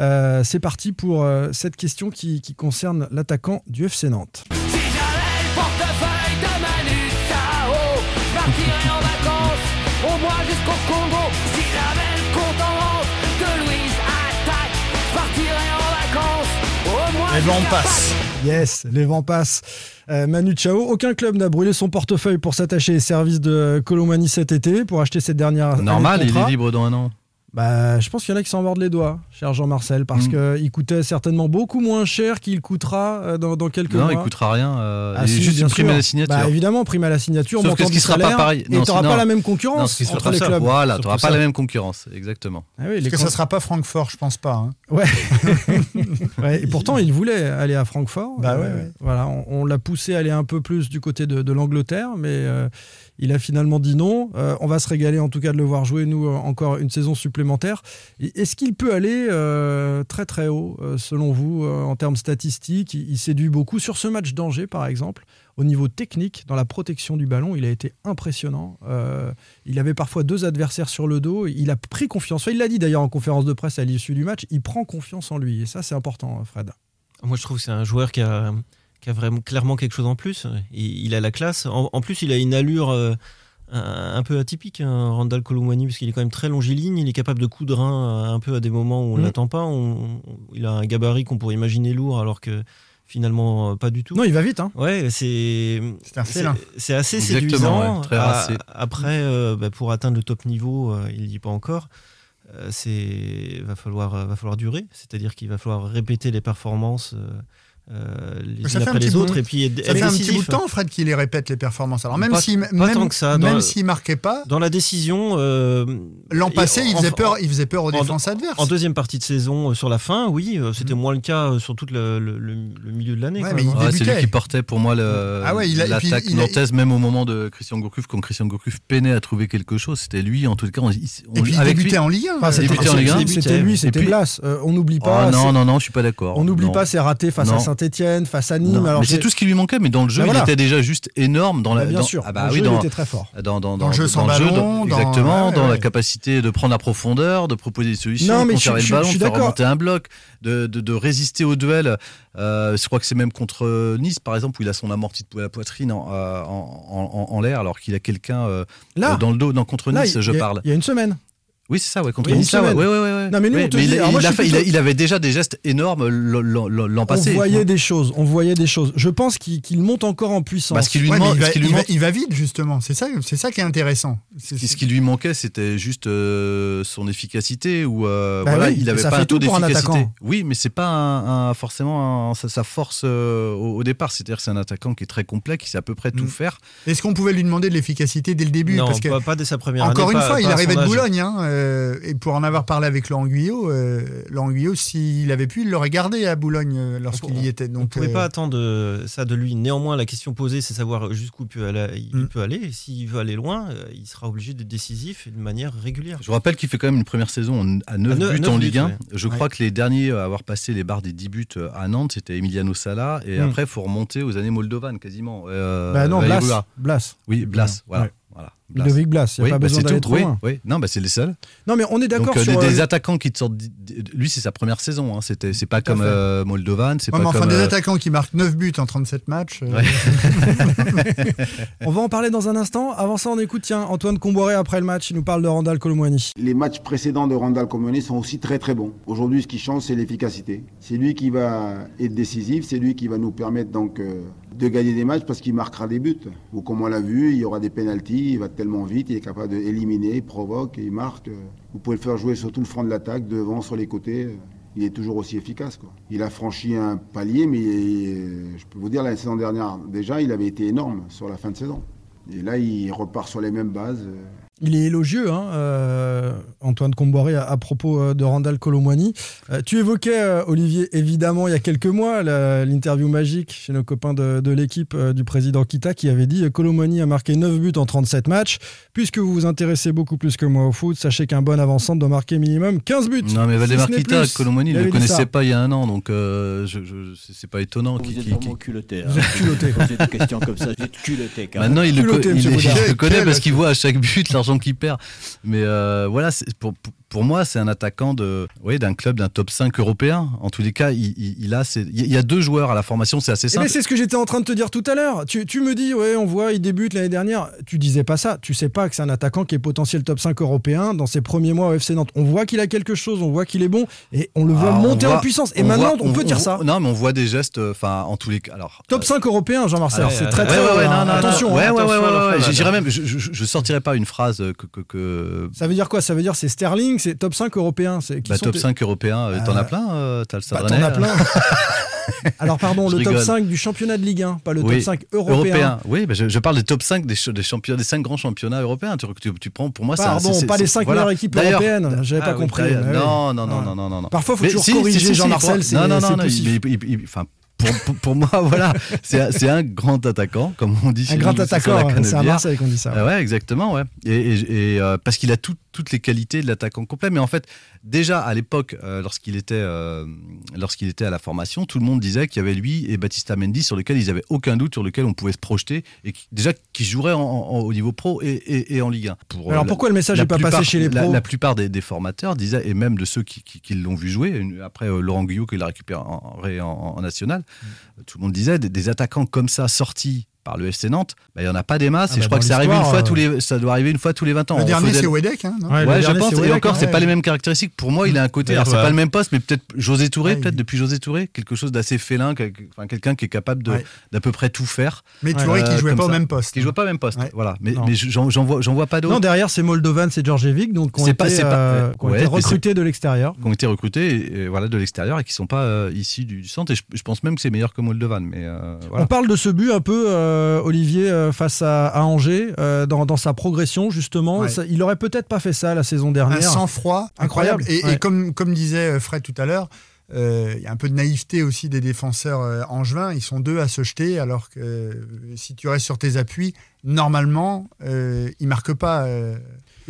Euh, c'est parti pour euh, cette question qui, qui concerne l'attaquant du FC Nantes. Si j'avais le portefeuille de Manu Chao, je partirais en vacances, au moins jusqu'au Congo. Si j'avais le compte en banque de Louise Attaque, je partirais en vacances, au moins Les vents passent. Yes, les vents passent. Euh, Manu Chao, aucun club n'a brûlé son portefeuille pour s'attacher aux services de Colomani cet été, pour acheter cette dernière année normal, de il est libre dans un an. Bah, je pense qu'il y en a qui s'en mordent les doigts, cher Jean-Marcel, parce Mm. qu'il coûtait certainement beaucoup moins cher qu'il coûtera euh, dans, dans quelques Non, mois. il coûtera rien. euh, Ah il est si, juste bien une prime sûr. à la signature. Bah, évidemment, prime à la signature, Sauf que montant ce qui sera pas pareil. Et Non, tu n'auras non. pas la même non, concurrence sera entre pas les ça. clubs. Voilà, tu n'auras pas ça. la même concurrence. Exactement. Ah oui, Parce que ça sera pas Francfort, je pense pas. hein. Ouais. [laughs] Ouais, Et pourtant, il voulait aller à Francfort. Bah Euh, ouais, ouais. Voilà, on, on l'a poussé à aller un peu plus du côté de, de l'Angleterre, mais euh, il a finalement dit non. Euh, on va se régaler en tout cas de le voir jouer, nous, euh, encore une saison supplémentaire. Est-ce qu'il peut aller euh, très très haut, selon vous, en termes statistiques? Il, séduit beaucoup. Sur ce match d'Angers, par exemple, au niveau technique, dans la protection du ballon, il a été impressionnant. Il avait parfois deux adversaires sur le dos. Il a pris confiance. Enfin, il l'a dit d'ailleurs en conférence de presse à l'issue du match. Il prend confiance en lui. Et ça, c'est important, Fred. Moi, je trouve que c'est un joueur qui a, qui a vraiment clairement quelque chose en plus. Il, il a la classe. En, en plus, il a une allure euh, un, un peu atypique, hein, Randall Colomwani, parce qu'il est quand même très longiligne. Il est capable de coudre un, un peu à des moments où on ne Mm. l'attend pas. On- on- il a un gabarit qu'on pourrait imaginer lourd, alors que finalement, euh, pas du tout. Non, il va vite. Hein. Ouais, c'est assez séduisant. ouais, très À- racé. après, euh, bah, pour atteindre le top niveau, euh, il n'y est pas encore. Euh, c'est va falloir va falloir durer. C'est-à-dire qu'il va falloir répéter les performances. Euh, les ça unes fait un après petit les bout- autres et puis Ça fait un petit bout de temps, Fred, qu'il les répète les performances. Alors même Pas- s'il pas même, tant que ça, dans même le- s'il marquait pas, Dans la décision, euh, l'an et passé, il faisait en- peur, il faisait peur aux en- défenses adverses. En deuxième partie de saison, euh, sur la fin, oui, euh, c'était Mm. moins le cas sur tout le, le- le- le milieu de l'année. Ouais, hein. C'est lui qui portait pour moi le- Ah ouais, l'attaque il a- nantaise, même au moment de Christian Gourcuff, quand Christian Gourcuff peinait à trouver quelque chose. C'était lui, en tout cas. On, il- on- Et puis il avec débutait lui, en Ligue 1. Enfin, euh, c'était- débuté en Ligue un. c'était- C'était lui, c'était Blas. On n'oublie Oh, pas. non, non, non, je suis pas d'accord. On n'oublie pas, c'est raté face à Non. Saint-Etienne, face à Nîmes. Non, Alors mais c'est tout ce qui lui manquait, mais dans le jeu, Bah voilà. il était déjà juste énorme dans la. Bah, bien dans- sûr. Ah bah le oui, jeu, dans, il était très fort. dans, dans, Dans le jeu sans dans ballon, dans- dans- exactement, ouais, dans la ouais. capacité de prendre la profondeur, de proposer des solutions, Non, de mais conserver je- je- le ballon, je suis de faire remonter un bloc, de, de, de résister au duel. Euh, je crois que c'est même contre Nice, par exemple, où il a son amorti de la poitrine en, euh, en, en- en l'air, alors qu'il a quelqu'un euh, Là, dans le dos. Non, contre Nice, je a- parle. Il y a une semaine. Oui, c'est ça, ouais, contre Oui, là, ouais, ouais, ouais, ouais. Non, mais nous, Ouais, on te il, dit- a- alors moi, il je a suis fait- il a- plutôt- il avait déjà des gestes énormes l'an- passé. On voyait des choses. On voyait des choses. Je pense qu'il monte encore en puissance. Parce qu'il lui Ouais, il, va, il il vite justement. C'est ça, c'est ça qui est intéressant. Ce qui lui manquait, c'était juste euh, son efficacité ou euh, Bah voilà, oui, il avait ça pas un taux d'efficacité. Oui, mais c'est pas un, un- forcément un- sa, sa force euh, au, au départ. C'est-à-dire que c'est un attaquant qui est très complet, qui sait à peu près tout Mm. faire. Est-ce qu'on pouvait lui demander de l'efficacité dès le début? Non, pas, pas dès sa première encore une fois, il arrivait de. Boulogne, hein, euh, et pour en avoir parlé avec Laurent Guyot, euh, Laurent Guyot, s'il avait pu, il l'aurait gardé à Boulogne euh, lorsqu'il y était. On ne pouvait euh, pas attendre ça de lui. Néanmoins, la question posée, c'est savoir jusqu'où il peut aller. Il Mm. peut aller. Et s'il veut aller loin, il sera obligé d'être décisif et de manière régulière. Je vous rappelle qu'il fait quand même une première saison à 9 À neuf- buts en Ligue 1. ouais. Je Ouais. crois que les derniers à avoir passé les barres des 10 buts à Nantes, c'était Emiliano Sala. Et Mm. après, il faut remonter aux années moldovanes quasiment. Euh, Bah non. Blas. Blas. Oui, Blas. Voilà. Ouais. Ludovic Blas. Il n'y a Oui, pas bah, besoin c'est d'aller tout. trop Oui, loin. oui. Non, bah, c'est les seuls. Non, mais on est d'accord Donc euh, sur. des, euh, des attaquants qui te sortent. Lui, c'est sa première saison. Hein. C'était, c'est pas comme euh, Moldovan, c'est ouais, pas mais enfin, comme. des euh, attaquants qui marquent 9 buts en 37 matchs. euh, Ouais. [laughs] On va en parler dans un instant. Avant ça, on écoute tiens, Antoine Comboiré après le match. Il nous parle de Randall Colomwani. Les matchs précédents de Randall Comoné sont aussi très très bons. Aujourd'hui, ce qui change, c'est l'efficacité. C'est lui qui va être décisif, c'est lui qui va nous permettre donc euh, de gagner des matchs parce qu'il marquera des buts. Ou comme on l'a vu, il y aura des pénalties, il va tellement vite, il est capable d'éliminer, il provoque, il marque. Vous pouvez le faire jouer sur tout le front de l'attaque, devant, sur les côtés. Il est toujours aussi efficace. Quoi. Il a franchi un palier, mais euh, je peux vous dire, la saison dernière, déjà, il avait été énorme sur la fin de saison. Et là, il repart sur les mêmes bases. Il est élogieux, hein, euh, Antoine Comboiré, à, à propos euh, de Randall Colomwani. Euh, tu évoquais, euh, Olivier, évidemment, il y a quelques mois, l'interview magique chez nos copains de, de l'équipe euh, du président Kita qui avait dit Colomwani a marqué 9 buts en 37 matchs. Puisque vous vous intéressez beaucoup plus que moi au foot, sachez qu'un bon avançant doit marquer minimum 15 buts. Non, mais Si Valdemar n'est Kita, Il il ne le dit ça. connaissait pas il y a un an, donc euh, je, je- c'est pas étonnant. Vous qu'il- êtes qu'il- vraiment culotté. Vous êtes culotté. Des questions comme ça, vous êtes culotté. quand même. Maintenant, il le, Culotté, il- le connaît parce qu'il voit à chaque but [laughs] l'argent qu'il perd. Mais euh, voilà, c'est- pour, pour- pour moi, c'est un attaquant de, oui, d'un club, d'un top 5 européen. En tous les cas, il, il- il a, il y a deux joueurs à la formation, c'est assez Eh ben, simple. c'est ce que j'étais en train de te dire tout à l'heure. Tu, tu me dis, ouais, on voit, il débute l'année dernière. Tu disais pas ça. Tu sais pas que c'est un attaquant qui est potentiel top 5 européen dans ses premiers mois au FC Nantes. On voit qu'il a quelque chose, on voit qu'il est bon et on le voit Ah, on monter voit- en puissance. Et maintenant, voit- on, peut dire ça. Non, mais on voit des gestes, euh, enfin, en tous les cas. Alors, Top 5 européen, Jean-Marcel. Ah c'est très très Attention. je, sortirais pas une phrase que, que, que- Ça veut dire quoi? Ça veut dire c'est Sterling, c'est top 5 européen. C'est qui bah, sont top tes- 5 européen, euh, t'en Euh, as plein, euh, t'as le Bah, T'en as plein. [laughs] Alors pardon, Je le top rigole. 5 du championnat de Ligue 1, pas le Oui. top 5 européen. Européen. Oui, bah, je, je parle des top 5 des, des, champions, des 5 grands championnats européens. Tu, tu, tu prends, pour moi, un- Pardon, pas les c'est- 5 voilà. meilleures équipes européennes. J'avais Ah pas oui, compris. oui. non, non, non, non, non, non. Parfois, faut Mais toujours si, corriger si, si, Jean-Marcel. Non, non, non, non, pour, pour- pour moi, [laughs] voilà, c'est un grand attaquant, comme on dit. Un grand attaquant, c'est à. Marseille qu'on dit ça. Ah ouais, exactement, ouais. Et, et- et, euh, parce qu'il a tout- toutes les qualités de l'attaquant complet. Mais en fait, déjà à l'époque, euh, lorsqu'il était, euh, lorsqu'il était à la formation, tout le monde disait qu'il y avait lui et Batista Mendy sur lesquels ils n'avaient aucun doute, sur lesquels on pouvait se projeter et qui, déjà qui joueraient en- en- au niveau pro et, et- et en Ligue 1. Pour, euh, Alors la- pourquoi le message n'est pas plupart- passé chez les pros La, plupart des, des formateurs disaient, et même de ceux qui, qui- qui l'ont vu jouer, après euh, Laurent Guyot qui l'a récupéré en, en- en national. Tout le monde disait des, attaquants comme ça sortis par le FC Nantes, bah, il n'y en a pas des masses. Ah et bah, je crois dans que ça, arrive une fois euh, tous les, ça doit arriver une fois tous les 20 ans. Le On dernier, faisait- c'est Wedek. Hein, non Ouais, je pense. Et encore, c'est ouais. pas les mêmes caractéristiques. Pour moi, il a un côté. Alors, c'est bah- pas le même poste, mais peut-être José Touré, Ouais, peut-être depuis José Touré, quelque chose d'assez félin, enfin, quelqu'un qui est capable d'à peu près tout faire, Mais vois Euh, qu'il jouait pas au même poste. qui joue pas au même poste. Ouais. Voilà. Mais, mais j'en vois, j'en vois pas d'autres. Non, derrière, c'est Moldovan, c'est Djordjevic, donc qui ont C'est été, pas- c'est pas- euh, qui recrutés de l'extérieur. qui ont été recrutés voilà, de l'extérieur et qui sont pas issus du, centre. Et je, pense même que c'est meilleur que Moldovan. On parle de ce but un peu, Olivier, euh, face à, à Angers, euh, dans, dans sa progression, justement. Ouais. Ça- il aurait peut-être pas fait ça la saison un dernière. sang-froid incroyable. Incroyable, Et, ouais. et comme, comme disait euh, Fred tout à l'heure, euh, il y a un peu de naïveté aussi des défenseurs euh, angevins. Ils sont deux à se jeter, alors que euh, si tu restes sur tes appuis, normalement, euh, ils marquent pas.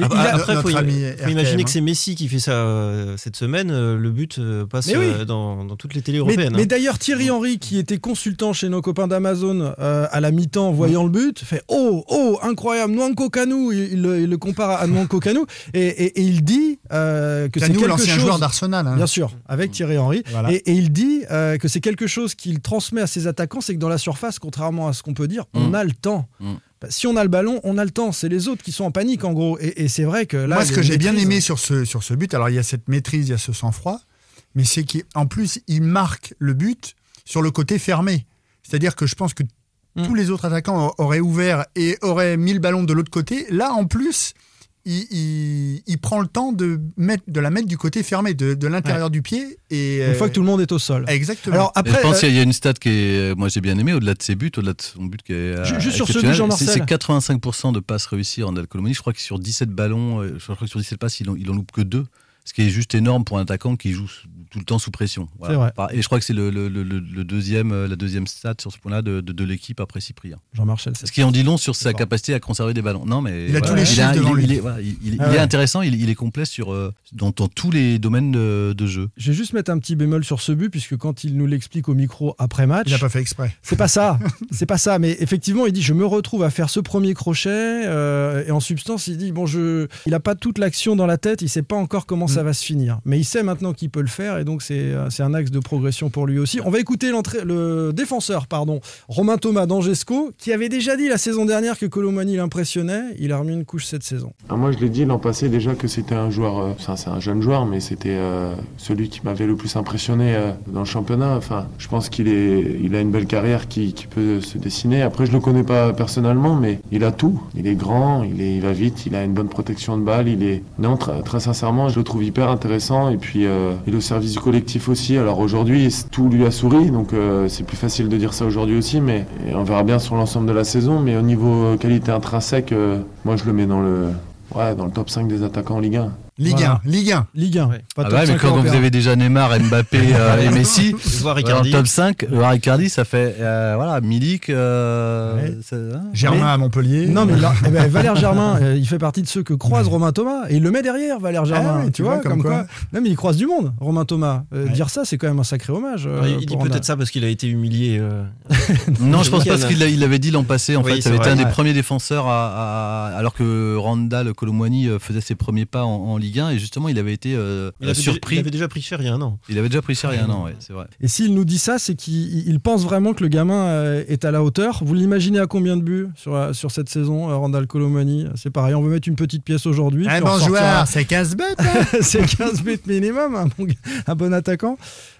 Ah bah, a- après, notre faut, ami faut imaginer que c'est Messi qui fait ça euh, cette semaine. euh, le but euh, passe oui. dans, dans toutes les télés européennes. mais hein. d'ailleurs, Thierry Henry, qui était consultant chez nos copains d'Amazon à la mi-temps, voyant le but, fait Oh, oh, incroyable, Nwanko Kanu. Il, il le- il le compare à Nwanko Kanu. Et, et- et il dit que c'est quelque l'ancien joueur d'Arsenal. hein. Bien sûr, avec Thierry Henry. Voilà. Et, et il dit que c'est quelque chose qu'il transmet à ses attaquants, c'est que dans la surface, contrairement à ce qu'on peut dire, on Mm. a le temps. Bah, si on a le ballon, on a le temps. C'est les autres qui sont en panique, en gros. Et, et c'est vrai que là. Moi, ce que j'ai bien aimé sur ce, sur ce but, alors il y a cette maîtrise, il y a ce sang-froid, mais c'est qu'en plus, il marque le but sur le côté fermé. C'est-à-dire que je pense que Mm. tous les autres attaquants auraient ouvert et auraient mis le ballon de l'autre côté. Là, en plus, il, il- il prend le temps de, mettre, de la mettre du côté fermé, de, de l'intérieur du pied. Et, Une fois euh, que tout le monde est au sol. Exactement. Alors Et après. je pense euh, qu'il y a une stat qui est, moi j'ai bien aimé, au-delà de ses buts, au-delà de son but qui est. euh, Ju- juste sur ce but, Jean-Marcel. c'est- C'est 85% de passes réussies en Colomoni. Je crois que sur 17 ballons, euh, je crois que sur 17 passes, il en, il en loupe que deux. Ce qui est juste énorme pour un attaquant qui joue tout le temps sous pression. Vrai. Et je crois que c'est le, le- le- le deuxième, euh, la deuxième stat sur ce point-là de, de- de l'équipe après Cyprien. Jean-Marcel, c'est Ce qui en dit long sur sa capacité à conserver des ballons. Non, mais Il a voilà, tous les est chiffres devant il, lui. il est, voilà, il- il- Ah il est ouais. intéressant, il, il est complet sur, euh, dans, dans tous les domaines de, de jeu. Je vais juste mettre un petit bémol sur ce but, puisque quand il nous l'explique au micro après match, il n'a pas fait exprès. c'est pas ça. [laughs] c'est pas ça. Mais effectivement, il dit Je me retrouve à faire ce premier crochet. euh, et en substance, il dit Bon, je... il a pas toute l'action dans la tête, il sait pas encore comment ça va se finir. Mais il sait maintenant qu'il peut le faire, et donc c'est euh, c'est un axe de progression pour lui aussi. On va écouter le défenseur, pardon, Romain Thomas d'Angesco, qui avait déjà dit la saison dernière que Colomani l'impressionnait. Il a remis une couche cette saison. Ah, moi, je l'ai dit l'an passé déjà que c'était un joueur, euh, c'est un jeune joueur, mais c'était euh, celui qui m'avait le plus impressionné dans le championnat. Enfin, je pense qu'il il a une belle carrière qui, peut se dessiner. Après, je le connais pas personnellement, mais il a tout. Il est grand, il, il va vite, il a une bonne protection de balle. Il est, non, très, sincèrement, je le trouve hyper intéressant. Et puis, il est au service collectif aussi. Alors aujourd'hui, tout lui a souri, donc euh, c'est plus facile de dire ça aujourd'hui aussi, mais on verra bien sur l'ensemble de la saison. Mais au niveau qualité intrinsèque, euh, moi, je le mets dans le ouais, dans le top 5 des attaquants en Ligue 1. Ligue Voilà. 1, Ligue 1. Ligue 1. Ouais. Pas Ah top ouais, mais 5 quand vous avez déjà Neymar, Mbappé euh, [laughs] et Messi, Voir dans Icardi. le top 5, le Icardi, ça fait euh, voilà, Milik. euh, Ouais. ça- hein. Germain à Montpellier. Non, mais là, [laughs] eh ben, Valère Germain, euh, il fait partie de ceux que croise Romain Thomas et il le met derrière, Valère Germain. Ah ouais, tu vois, comme, quoi. quoi. Non, mais il croise du monde, Romain Thomas. Euh, Ouais. Dire ça, c'est quand même un sacré hommage. euh, il dit peut-être ça parce qu'il a été humilié. euh, [laughs] Non, je pense pas qu'il l'a- il l'avait dit l'an passé. En Oui, fait, ça avait été un des premiers défenseurs, alors que Randall Colomwani euh, faisait ses premiers pas en, en Ligue 1 et justement, il avait été euh, il, avait, surpris. il avait déjà pris cher il y a un an. Il avait déjà pris cher il y a un an, ouais, c'est vrai. Et s'il nous dit ça, c'est qu'il il pense vraiment que le gamin euh, est à la hauteur. Vous l'imaginez à combien de buts sur, la- sur cette saison, euh, Randall Colomani? C'est pareil, on veut mettre une petite pièce aujourd'hui. Un puis on bon joueur, c'est 15 bêtes. hein. [laughs] c'est 15 buts minimum, un bon, un bon attaquant.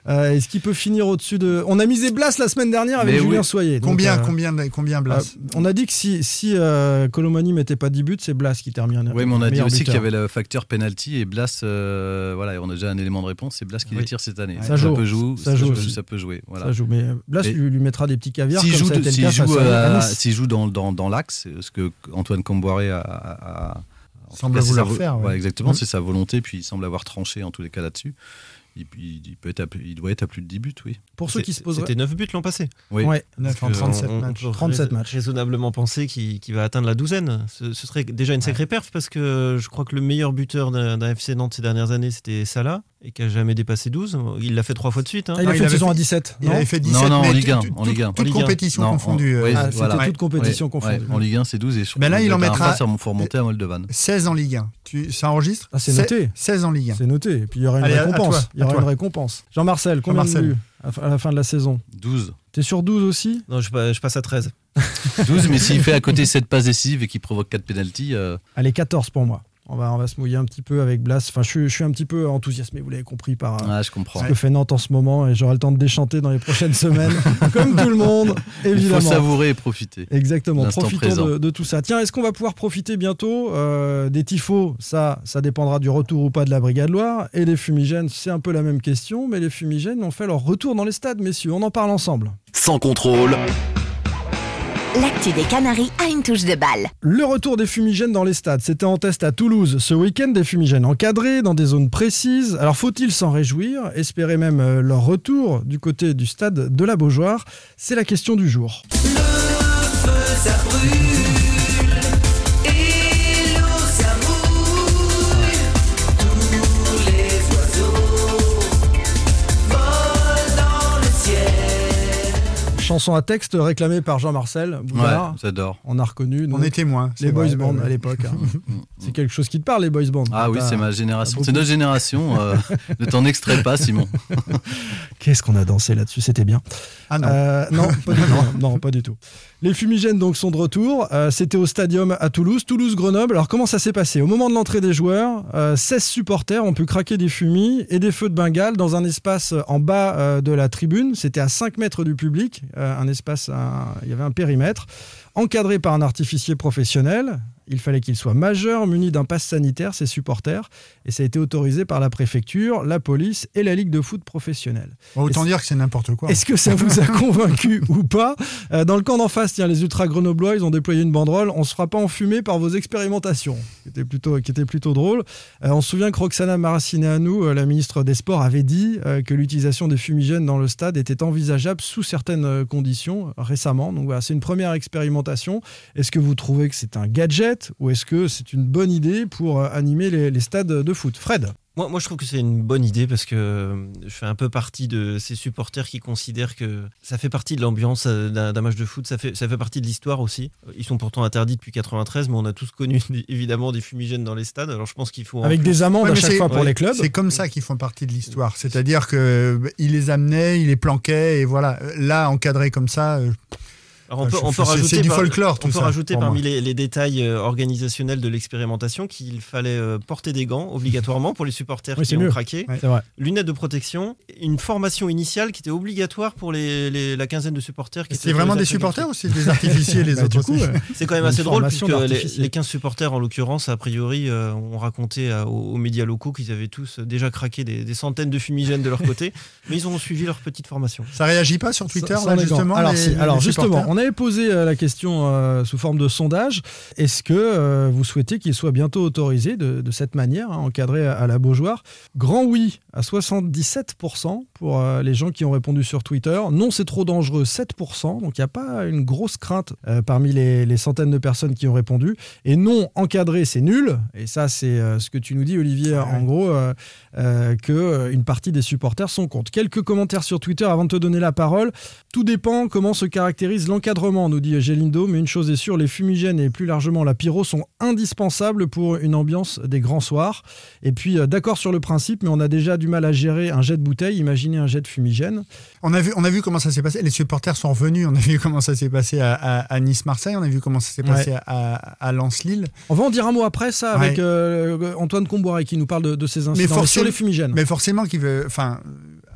Euh, Est-ce qu'il peut finir au-dessus de. On a misé Blas la semaine dernière avec Mais oui. Julien Soyer. donc, combien, euh, combien, combien Blas euh, on a dit que si, si euh, Colomani mettait pas 10 buts, c'est Blas qui termine. Oui, mais on a dit aussi qu'il y avait le facteur penalty et Blas, euh, voilà, on a déjà un élément de réponse, c'est Blas qui les Oui. tire cette année. Ça joue. peut jouer, Ça joue ça peut jouer. Voilà. Ça joue, mais Blas lui, lui mettra des petits caviars. S'il joue, ça a été le s'il cas joue, face à- à Nice. s'il joue dans, dans, dans l'axe, ce que Antoine Camboiré a, a- Semble vouloir faire, ouais. ouais, exactement, Mm. c'est sa volonté, puis il semble avoir tranché en tous les cas là-dessus. Il, il- il peut être à il doit être à plus de 10 buts, oui. Pour ceux qui se poseraient. C'était 9 buts l'an passé. Oui. Ouais. 9 en Donc, 37 on- on matchs. peut 37 rais- matchs. Raisonnablement penser qu'il va atteindre la douzaine. Ce, ce serait déjà une sacrée perf parce que je crois que le meilleur buteur d'un d'un FC Nantes ces dernières années, c'était Salah et qui a jamais dépassé 12. Il l'a fait trois fois de suite. hein. Ah, il a Non, fait il une saison fait- à 17. Il non avait fait 17 Non, non, en Ligue 1, tout- en Ligue 1. Toute En Ligue 1. compétition confondue. euh, Ah. C'était toute compétition confondue. en Ligue 1, c'est 12 et je Ben là, il en mettra- ça faut remonter à Moldovan. 16 en Ligue 1. Tu, ça enregistre Ah, c'est noté. 16 en Ligue 1. C'est noté. Et puis il y aura une Allez, à- à récompense. toi, il y aura une récompense. Jean-Marcel, combien de Jean-Marcel. buts à à la fin de la saison 12. T'es sur 12 aussi Non, je, je passe à 13. 12, [laughs] mais s'il [laughs] fait à côté 7 passes décisives et qu'il provoque 4 pénalties, euh, Allez, 14 pour moi. On va, on va se mouiller un petit peu avec Blas. Enfin, je, suis- je suis un petit peu enthousiasmé, vous l'avez compris, par euh, ah, je comprends. ce que fait Nantes en ce moment. Et j'aurai le temps de déchanter dans les prochaines [laughs] semaines, comme tout le monde, Il évidemment. faut savourer et profiter. Exactement, profitons de, de tout ça. Tiens, est-ce qu'on va pouvoir profiter bientôt euh, des tifos? Ça, ça dépendra du retour ou pas de la Brigade Loire. Et des fumigènes, c'est un peu la même question, mais les fumigènes ont fait leur retour dans les stades, messieurs. On en parle ensemble. Sans contrôle, L'actu des Canaries a une touche de balle. Le retour des fumigènes dans les stades, c'était en test à Toulouse ce week-end, des fumigènes encadrés dans des zones précises. Alors faut-il s'en réjouir, espérer même euh, leur retour du côté du stade de la Beaujoire? C'est la question du jour. ça brûle Chanson à texte réclamée par Jean-Marcel Boudard. Ouais, j'adore. On a reconnu On est témoins. les boys ouais, à l'époque. hein. [laughs] C'est quelque chose qui te parle, les boys bands. Ah oui, c'est ma génération. C'est notre génération. euh, [laughs] ne t'en extrais pas, Simon. Qu'est-ce qu'on a dansé là-dessus, c'était bien. Ah non. Euh, non, pas du [laughs] tout. Non, pas du tout. Les fumigènes donc sont de retour. Euh, C'était au stadium à Toulouse, Toulouse-Grenoble. Alors comment ça s'est passé? Au moment de l'entrée des joueurs, euh, 16 supporters ont pu craquer des fumis et des feux de Bengale dans un espace en bas euh, de la tribune. C'était à 5 mètres du public, euh, un espace, il y avait un périmètre, encadré par un artificier professionnel. Il fallait qu'il soit majeur, muni d'un pass sanitaire, ses supporters, et ça a été autorisé par la préfecture, la police et la Ligue de foot professionnelle. Bon, autant dire que c'est n'importe quoi. Est-ce que ça vous a [laughs] convaincu ou pas? Euh, Dans le camp d'en face, tiens, les ultra grenoblois, ils ont déployé une banderole. On se fera pas enfumer par vos expérimentations, qui était plutôt, qui était plutôt drôle. Euh, on se souvient que Roxana Maracineanu, euh, la ministre des Sports, avait dit que l'utilisation des fumigènes dans le stade était envisageable sous certaines conditions récemment. Donc voilà, c'est une première expérimentation. Est-ce que vous trouvez que c'est un gadget? Ou est-ce que c'est une bonne idée pour euh, animer les, les stades de foot? Fred? Moi, moi, je trouve que c'est une bonne idée parce que euh, je fais un peu partie de ces supporters qui considèrent que ça fait partie de l'ambiance euh, d'un match de foot, ça fait, ça fait partie de l'histoire aussi. Ils sont pourtant interdits depuis 93, mais on a tous connu [laughs] évidemment des fumigènes dans les stades. Alors je pense qu'il faut. en Avec plus- des amendes Ouais, à mais chaque c'est- fois pour ouais, les clubs C'est comme ça qu'ils font partie de l'histoire. C'est-à-dire que il les amenait, il les planquait, et voilà. Là, encadré comme ça, euh, Alors on peut, on rajouter du par- folklore, On tout peut rajouter parmi les, les détails euh, organisationnels de l'expérimentation qu'il fallait euh, porter des gants [laughs] obligatoirement pour les supporters Oui, qui ont mieux. craqué, Ouais. Lunettes de protection, une formation initiale qui était obligatoire pour les, les- la quinzaine de supporters. qui c'est étaient vraiment des supporters ou c'est des artificiers les [laughs] Bah, autres du coup, aussi ouais. [laughs] C'est quand même assez drôle puisque les, d'artificier. les 15 supporters en l'occurrence, a priori, euh, ont raconté à- aux, aux médias locaux qu'ils avaient tous déjà craqué des, des centaines de fumigènes de leur côté, mais ils ont suivi leur petite formation. Ça réagit pas sur Twitter là, justement Alors, les- si, les alors justement, on avait posé euh, la question euh, sous forme de sondage. Est-ce que euh, vous souhaitez qu'il soit bientôt autorisé de, de cette manière, hein, encadré à, à la Beaujoire? Grand oui à 77% pour euh, les gens qui ont répondu sur Twitter. Non, c'est trop dangereux, 7%. Donc il n'y a pas une grosse crainte parmi les, les centaines de personnes qui ont répondu. Et non, encadré, c'est nul. Et ça, c'est ce que tu nous dis, Olivier, en gros, que une partie des supporters sont contre. Quelques commentaires sur Twitter avant de te donner la parole. Tout dépend comment se caractérise l'encadrement, nous dit Gélindo. Mais une chose est sûre, les fumigènes et plus largement la pyro sont indispensables pour une ambiance des grands soirs. Et puis, euh, d'accord sur le principe, mais on a déjà du mal à gérer un jet de bouteille. Imaginez un jet de fumigène. On a vu, on a vu comment ça s'est passé. Les supporters sont revenus. On a vu comment ça s'est passé à, à- à Nice-Marseille. On a vu comment ça s'est passé à, à Lens-Lille. On va en dire un mot après ça avec Ouais. euh, Antoine Comboiré qui nous parle de, de ces incidents. Mais sur forcément- les fumigènes. Mais forcément, qu'il veut. Enfin,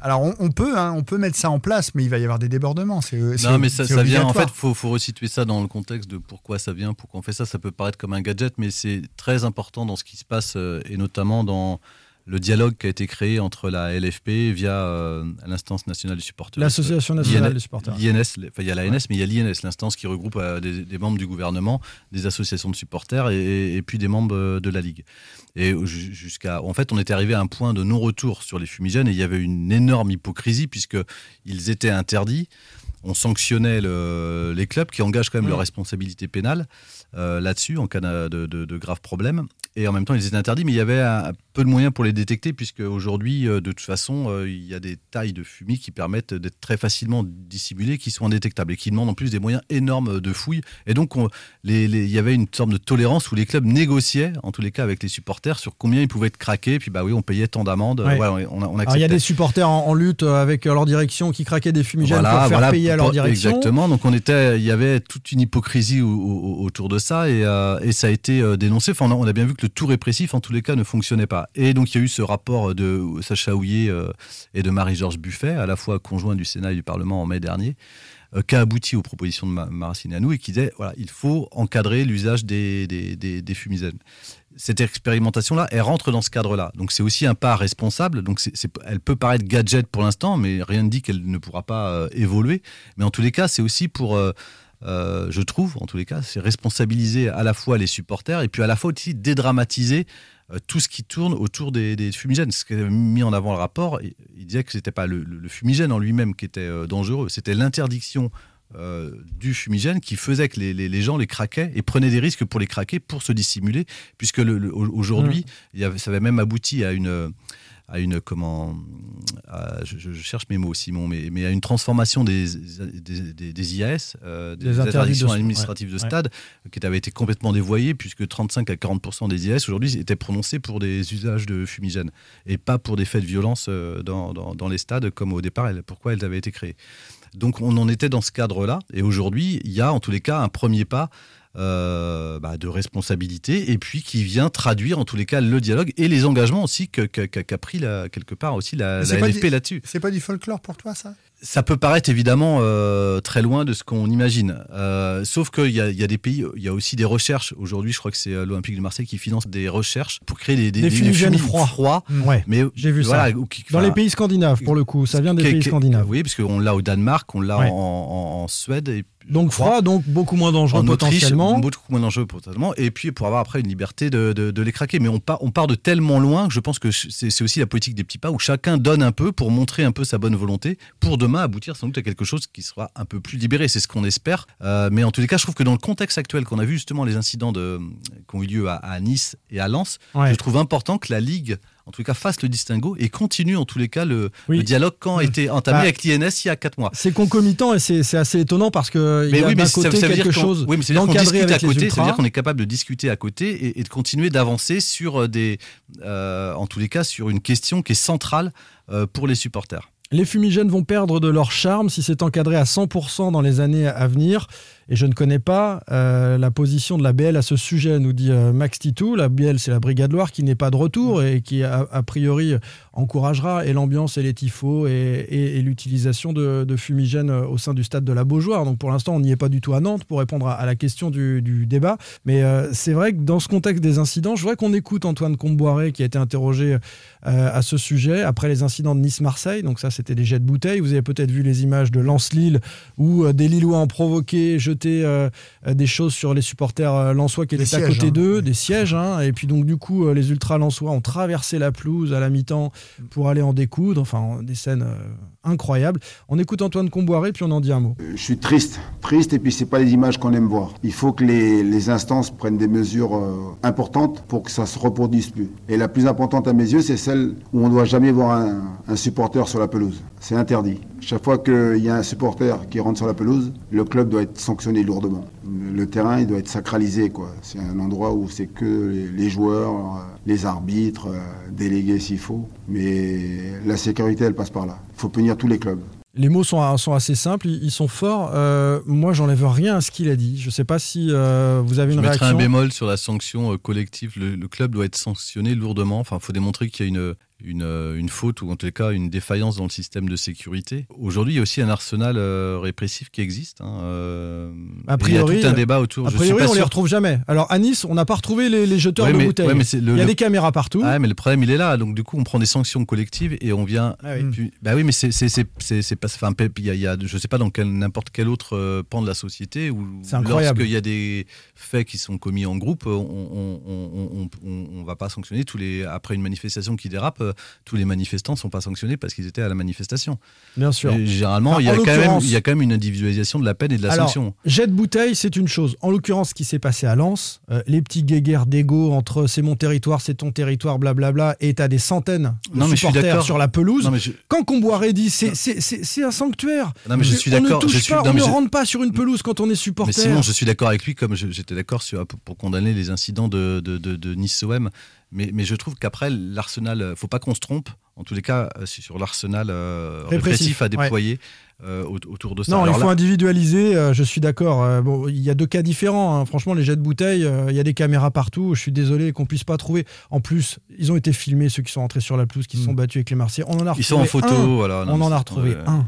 alors on, on peut, hein, on peut mettre ça en place, mais il va y avoir des débordements. C'est, c'est- Non, mais ça, vient. En fait, faut, faut resituer ça dans le contexte de pourquoi ça vient, pourquoi on fait ça. Ça peut paraître comme un gadget, mais c'est très important dans ce qui se passe euh, et notamment dans le dialogue qui a été créé entre la LFP via euh, l'instance nationale du supporter. L'Association nationale des supporters. L'INS, enfin, il y a l'ANS, mais il y a l'INS, l'instance qui regroupe euh, des, des membres du gouvernement, des associations de supporters et, et puis des membres euh, de la Ligue. Et ju- jusqu'à, en fait, on était arrivé à un point de non-retour sur les fumigènes et il y avait une énorme hypocrisie puisque ils étaient interdits. On sanctionnait le- les clubs qui engagent quand même leur responsabilité pénale euh, là-dessus en cas de, de- de graves problèmes. Et en même temps, ils étaient interdits, mais il y avait un, peu de moyens pour les détecter, puisque aujourd'hui, euh, de toute façon, euh, il y a des tailles de fumée qui permettent d'être très facilement dissimulées, qui sont indétectables et qui demandent en plus des moyens énormes de fouilles. Et donc, il y avait une sorte de tolérance où les clubs négociaient, en tous les cas avec les supporters, sur combien ils pouvaient être craqués. Puis, bah oui, on payait tant d'amendes. Ouais. On, on il y a des supporters en, en lutte euh, avec leur direction qui craquaient des fumigènes Voilà, pour faire voilà, payer à leur direction. Exactement. Donc on était, il y avait toute une hypocrisie au- au- autour de ça et, euh, et ça a été dénoncé. Enfin, on a, on a bien vu que le tout répressif, en tous les cas, ne fonctionnait pas. Et donc il y a eu ce rapport de Sacha Houillet euh, et de Marie-Georges Buffet, à la fois conjoint du Sénat et du Parlement en mai dernier, euh, qui a abouti aux propositions de Ma- Maracine à nous et qui disait voilà, il faut encadrer l'usage des, des, fumigènes cette expérimentation-là, elle rentre dans ce cadre-là. Donc c'est aussi un pas responsable. Donc elle peut paraître gadget pour l'instant, mais rien ne dit qu'elle ne pourra pas euh, évoluer. Mais en tous les cas, c'est aussi pour, je trouve, en tous les cas, c'est responsabiliser à la fois les supporters et puis à la fois aussi dédramatiser tout ce qui tourne autour des, des fumigènes. Ce est mis en avant le rapport, il, il disait que c'était pas le, fumigène en lui-même qui était euh, dangereux, c'était l'interdiction euh, du fumigène qui faisait que les, les- les gens les craquaient et prenaient des risques pour les craquer, pour se dissimuler, puisque le- le- au- aujourd'hui, avait- ça avait même abouti à une à une comment à- je, je cherche mes mots Simon mais, mais à une transformation des des, des- des IAS euh, des, Des interdictions de- administratives de ouais. stade qui avait été complètement dévoyées puisque 35 à 40% des IAS aujourd'hui étaient prononcés pour des usages de fumigène et pas pour des faits de violence euh, dans, dans, dans les stades comme au départ pourquoi elles avaient été créées donc on en était dans ce cadre-là. Et aujourd'hui, il y a en tous les cas un premier pas euh, bah, de responsabilité et puis qui vient traduire en tous les cas le dialogue et les engagements aussi que- que- qu'a qu'a pris la- quelque part aussi la, C'est la du- là-dessus. C'est pas du folklore pour toi, ça? Ça peut paraître évidemment euh, très loin de ce qu'on imagine. Euh, sauf qu'il y, a- il y a des pays, il y a aussi des recherches. Aujourd'hui, je crois que c'est l'Olympique de Marseille qui finance des recherches pour créer des, Des fumigènes fumigènes froids. froids. Ouais, mais j'ai vu voilà, ça. qui- Dans les pays scandinaves, pour le coup, ça vient des pays scandinaves. Oui, parce qu'on l'a au Danemark, on l'a Ouais. en, en- en Suède. Et, Donc froid, donc beaucoup moins dangereux en Autriche, potentiellement. beaucoup moins dangereux potentiellement. Et puis pour avoir après une liberté de, de- de les craquer. Mais on part, on part de tellement loin que je pense que c'est c'est aussi la politique des petits pas où chacun donne un peu pour montrer un peu sa bonne volonté pour demain aboutir sans doute à quelque chose qui sera un peu plus libéré. C'est ce qu'on espère. Euh, mais en tous les cas, je trouve que dans le contexte actuel qu'on a vu justement les incidents de, qui ont eu lieu à, à Nice et à Lens, Ouais. je trouve important que la Ligue en les cas, fasse le distinguo et continue en tous les cas le, Oui. le dialogue quand a été entamé Bah, avec l'INS il y a 4 mois. C'est concomitant et c'est assez étonnant parce que il Mais y a oui, mais ça, veut dire quelque chose oui, mais ça veut dire qu'on discute à côté, ça veut dire qu'on est capable de discuter à côté et, et de continuer d'avancer sur euh, des, euh, en tous les cas, sur une question qui est centrale euh, pour les supporters. Les fumigènes vont perdre de leur charme si c'est encadré à 100% dans les années à venir. Et je ne connais pas euh, la position de la BL à ce sujet, nous dit euh, Max Titou. La BL, c'est la Brigade Loire qui n'est pas de retour et qui, a, priori, encouragera et l'ambiance et les tifos et, l'utilisation de, de fumigènes au sein du stade de la Beaujoire. Donc pour l'instant, on n'y est pas du tout à Nantes pour répondre à, la question du, débat. Mais euh, c'est vrai que dans ce contexte des incidents, je voudrais qu'on écoute Antoine Comboiré qui a été interrogé euh, à ce sujet après les incidents de Nice-Marseille. Donc ça, c'était des jets de bouteilles. Vous avez peut-être vu les images de Lens-Lille où euh, des Lillois ont provoqué, jeté euh, des choses sur les supporters euh, lensois qui étaient à côté hein. d'eux, des sièges. hein. et puis donc du coup, euh, les ultras lensois ont traversé la pelouse à la mi-temps pour aller en découdre. Enfin, des scènes euh, incroyables. On écoute Antoine Comboiré, puis on en dit un mot. Je suis triste, triste, et puis c'est pas les images qu'on aime voir. Il faut que les, les instances prennent des mesures euh, importantes pour que ça se reproduise plus. Et la plus importante à mes yeux, c'est celle où on ne doit jamais voir un, un supporter sur la pelouse. C'est interdit. Chaque fois qu'il y a un supporter qui rentre sur la pelouse, le club doit être sanctionné lourdement. Le, terrain, il doit être sacralisé, quoi. C'est un endroit où c'est que les, joueurs, euh, les arbitres, euh, délégués s'il faut. Mais la sécurité, elle passe par là. Il faut punir tous les clubs. Les mots sont, sont assez simples, ils, sont forts. Euh, moi, j'enlève rien à ce qu'il a dit. Je ne sais pas si euh, vous avez Je une mettrais réaction. un bémol sur la sanction collective. Le, le club doit être sanctionné lourdement. Enfin, il faut démontrer qu'il y a une, une, euh, une faute ou en tout cas une défaillance dans le système de sécurité. Aujourd'hui, il y a aussi un arsenal euh, répressif qui existe. hein, euh, A priori, il y a tout un débat autour. A Je suis priori, pas on les sûr- retrouve jamais. Alors à Nice, on n'a pas retrouvé les, les jeteurs Ouais, de mais- bouteilles. ouais, mais c'est le- Il y a le- des caméras partout. Ah, mais le problème, il est là. Donc, du coup, on prend des sanctions collectives et on vient. Ah oui. Puis- bah oui, mais c'est pas. Enfin, il y a, il y a- je sais pas dans n'importe quel autre euh, pan de la société où lorsqu'il y a des faits qui sont commis en groupe, on on va pas sanctionner tous les. Après une manifestation qui dérape, tous les manifestants sont pas sanctionnés parce qu'ils étaient à la manifestation. Bien sûr. Et généralement, Enfin, il y, a quand même, l'occurrence- il y a quand même une individualisation de la peine et de la Alors, sanction. jet de bouteille, c'est une chose. En l'occurrence, ce qui s'est passé à Lens, euh, les petits guéguerres d'ego entre c'est mon territoire, c'est ton territoire, blablabla, et t'as des centaines de Non, mais supporters sur la pelouse. Non, mais je- Quand Comboiré dit c'est un sanctuaire, Non, mais je suis on ne d'accord, touche je suis- pas, non, on mais ne je- rentre pas sur une pelouse quand on est Mais supporter. Simon, je suis d'accord avec lui, comme j'étais d'accord pour, pour condamner les incidents de, de, de, de Nice-OM. Mais, mais je trouve qu'après, l'arsenal, euh, faut pas qu'on se trompe, en tous les cas, euh, sur l'arsenal euh, Répressif, répressif à ouais. Euh, au- autour de ça. Non, Alors il faut là- individualiser, euh, je suis d'accord. Euh, bon, il y a deux cas différents. hein. Franchement, les jets de bouteilles, euh, il y a des caméras partout. Je suis désolé qu'on puisse pas trouver. En plus, ils ont été filmés, ceux qui sont entrés sur la pelouse, qui se sont battus avec les Marseillais. On en a retrouvé Ils sont en photo, un. voilà. non, On en a retrouvé un.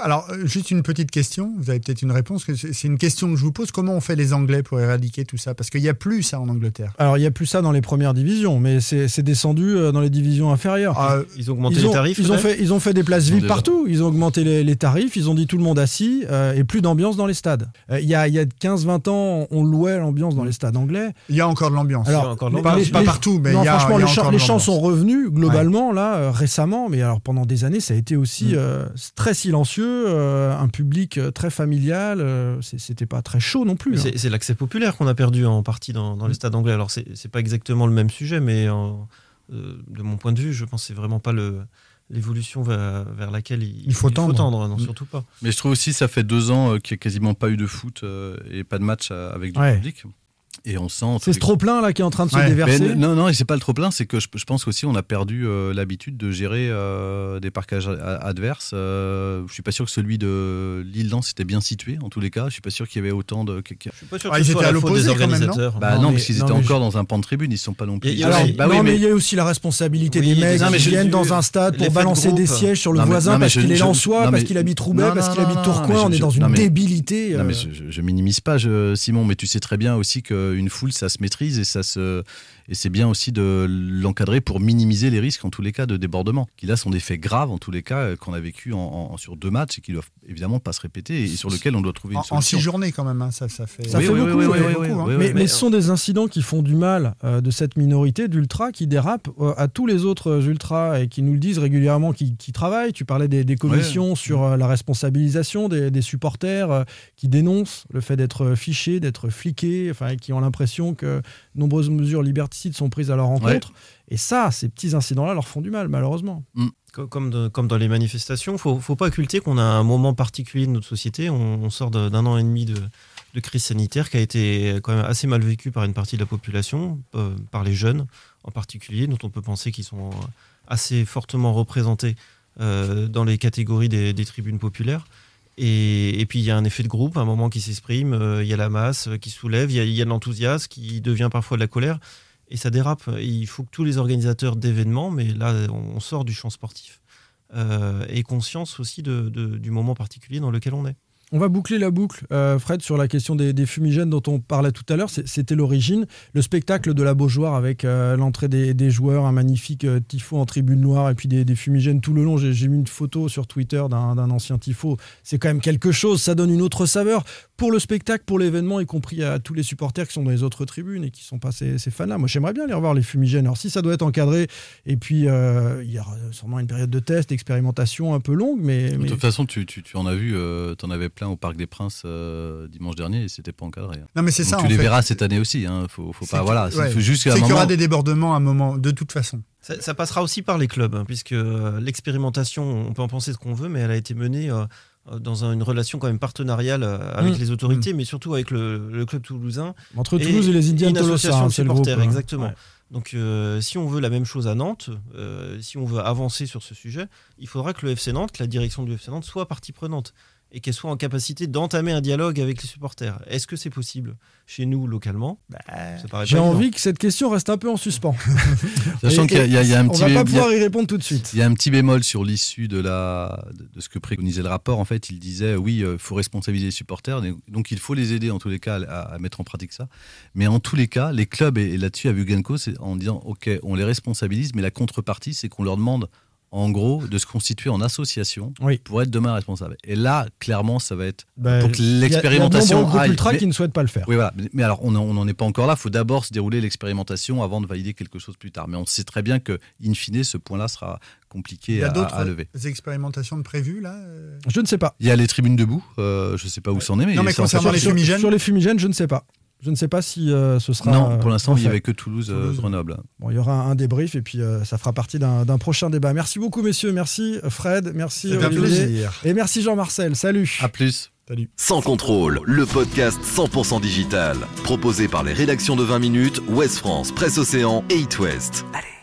Alors, juste une petite question, vous avez peut-être une réponse, c'est une question que je vous pose. Comment on fait les Anglais pour éradiquer tout ça? Parce qu'il n'y a plus ça en Angleterre. Alors, il n'y a plus ça dans les premières divisions, mais c'est descendu dans les divisions inférieures. Ah, Ils ont augmenté Ils les ont, tarifs ils, ont fait, ils ont fait des places vides partout. Ils ont augmenté les, les tarifs. Ils ont dit tout le monde assis euh, et plus d'ambiance dans les stades. Euh, Il y a, il y a 15-20 ans, on louait l'ambiance dans les stades anglais. Il y a encore de l'ambiance. Alors, encore de les- Pas, les- pas les- partout, mais non, il y a, franchement, y a les, chants, encore les de chants l'ambiance. sont revenus globalement là euh, récemment, mais alors pendant des années, ça a été aussi Mm. euh, très silencieux, euh, un public très familial. euh, C'était pas très chaud non plus. Hein. C'est l'accès populaire qu'on a perdu en partie dans, dans les stades anglais. Alors, c'est c'est pas exactement le même sujet, mais en- euh, de mon point de vue, je pense que c'est vraiment pas le- l'évolution vers, vers laquelle il, Il faut tendre. Non, Mm. surtout pas. Mais je trouve aussi ça fait deux ans euh, qu'il n'y a quasiment pas eu de foot euh, et pas de match euh, avec du Ouais. public. Et on sent. C'est ce trop plein là qui est en train de se Ouais. Déverser. n- non, non, et c'est pas le trop plein, c'est que je, je pense qu'aussi on a perdu euh, l'habitude de gérer euh, des parcages adverses. Euh, je suis pas sûr que celui de Lille-Lens était bien situé, en tous les cas. Je suis pas sûr qu'il y avait autant de. que- que- Je suis pas sûr Ah, que ce ils soit étaient à la faute des l'opposé quand même, non organisateurs. Bah Non, non, mais- parce qu'ils étaient encore dans un pan de tribune, ils sont pas non plus. Il y a- Alors, oui, bah non, oui, mais mais- il y a aussi la responsabilité Oui, des mecs qui je- viennent dans un stade pour balancer des sièges sur le voisin parce qu'il est lensois, parce qu'il habite Roubaix, parce qu'il habite Tourcoing. On est dans une débilité. Non, euh, mais je, minimise pas, Simon, mais tu sais très bien aussi qu'une foule, ça se maîtrise et ça se et c'est bien aussi de l'encadrer pour minimiser les risques en tous les cas de débordement, qui là sont des faits graves en tous les cas euh, qu'on a vécu en, en- sur deux matchs et qui doivent évidemment pas se répéter et sur lesquels on doit trouver une En, en solution. six journées quand même, hein, ça, ça fait. Ça Oui, fait oui, beaucoup, oui, hein. mais, ce sont des incidents qui font du mal euh, de cette minorité d'ultras qui dérapent euh, à tous les autres ultras et qui nous le disent régulièrement, qui, qui travaillent. Tu parlais des, des commissions sur euh, la responsabilisation des, des supporters euh, qui dénoncent le fait d'être fichés, d'être fliqués, enfin, et qui ont l'impression que de nombreuses mesures liberticides sont prises à leur encontre. Et ça, ces petits incidents-là leur font du mal, malheureusement. Co- Comme, de- comme dans les manifestations, il faut, faut pas occulter qu'on a un moment particulier de notre société. On, on sort d'un an et demi de, de crise sanitaire qui a été quand même assez mal vécu par une partie de la population, euh, par les jeunes en particulier, dont on peut penser qu'ils sont assez fortement représentés euh, dans les catégories des, des tribunes populaires. Et, et puis il y a un effet de groupe, un moment qui s'exprime, euh, il y a la masse qui soulève, il y a, il y a de l'enthousiasme qui devient parfois de la colère. Et ça dérape. Et il faut que tous les organisateurs d'événements, mais là on sort du champ sportif, euh, aient conscience aussi du moment particulier dans lequel on est. On va boucler la boucle, euh, Fred, sur la question des, des fumigènes dont on parlait tout à l'heure. C'était l'origine. Le spectacle de la Beaujoire avec euh, l'entrée des, des joueurs, un magnifique euh, tifo en tribune noire et puis des, des fumigènes tout le long. J'ai mis une photo sur Twitter d'un ancien tifo. C'est quand même quelque chose. Ça donne une autre saveur pour le spectacle, pour l'événement, y compris à tous les supporters qui sont dans les autres tribunes et qui sont pas ces, ces fans-là. Moi, j'aimerais bien les revoir, les fumigènes. Alors, si ça doit être encadré, et puis il y aura sûrement une période de test, d'expérimentation un peu longue, mais. De toute façon, tu, tu, tu en as vu, tu en avais plein au Parc des Princes euh, dimanche dernier et c'était pas encadré. hein. Non, mais c'est ça, Tu en les fait. verras cette année aussi. Hein. Faut, faut pas. Voilà. ouais. Faut juste qu'il y aura des débordements à un moment, de toute façon. Ça, ça passera aussi par les clubs, hein, puisque euh, l'expérimentation, on peut en penser ce qu'on veut, mais elle a été menée euh, dans un- une relation quand même partenariale avec Mmh. les autorités, mais surtout avec le, le club toulousain. Entre Toulouse et les Indians une Tolosa, association hein, de c'est le supporters, groupe, hein. exactement. Ouais. Donc, euh, si on veut la même chose à Nantes, euh, si on veut avancer sur ce sujet, il faudra que le FC Nantes, que la direction du FC Nantes, soit partie prenante et qu'elle soit en capacité d'entamer un dialogue avec les supporters. Est-ce que c'est possible chez nous, localement? Paraît J'ai envie que cette question reste un peu en suspens. [laughs] Sachant qu'il y, a- il y a- il y a un on petit va pas pouvoir y répondre tout de suite. Il y a un petit bémol sur l'issue de, la, de, ce que préconisait le rapport. En fait, il disait oui, il faut responsabiliser les supporters. Donc, il faut les aider en tous les cas à, à mettre en pratique ça. Mais en tous les cas, les clubs, et, et là-dessus, a vu Genko, c'est en disant ok, on les responsabilise, mais la contrepartie, c'est qu'on leur demande en gros de se constituer en association pour être demain responsable. Et là, clairement, ça va être. Bah, pour que il y a- l'expérimentation. Il y a de nombreux groupes aille. ultras Mais- qui ne souhaitent pas le faire. oui, voilà. Mais- Mais alors, on n'en est pas encore là. Il faut d'abord se dérouler l'expérimentation avant de valider quelque chose plus tard. Mais on sait très bien que, in fine, ce point-là sera compliqué Il y a à, d'autres à lever. expérimentations de prévues, là euh Je ne sais pas. Il y a les tribunes debout. euh, je ne sais pas où c'en est, mais Non, mais concernant ça- les fumigènes Sur les fumigènes, je ne sais pas. Je ne sais pas si euh, ce sera. Non, pour euh, l'instant, il n'y avait que Toulouse, euh, Grenoble. Bon, il y aura un débrief et puis euh, ça fera partie d'un prochain débat. Merci beaucoup, messieurs. Merci, Fred. Merci, Olivier. plaisir. Et merci, Jean-Marcel. Salut. À plus. Salut. Sans contrôle, le podcast 100% digital. Proposé par les rédactions de 20 minutes, Ouest France, Presse Océan et It West. Allez.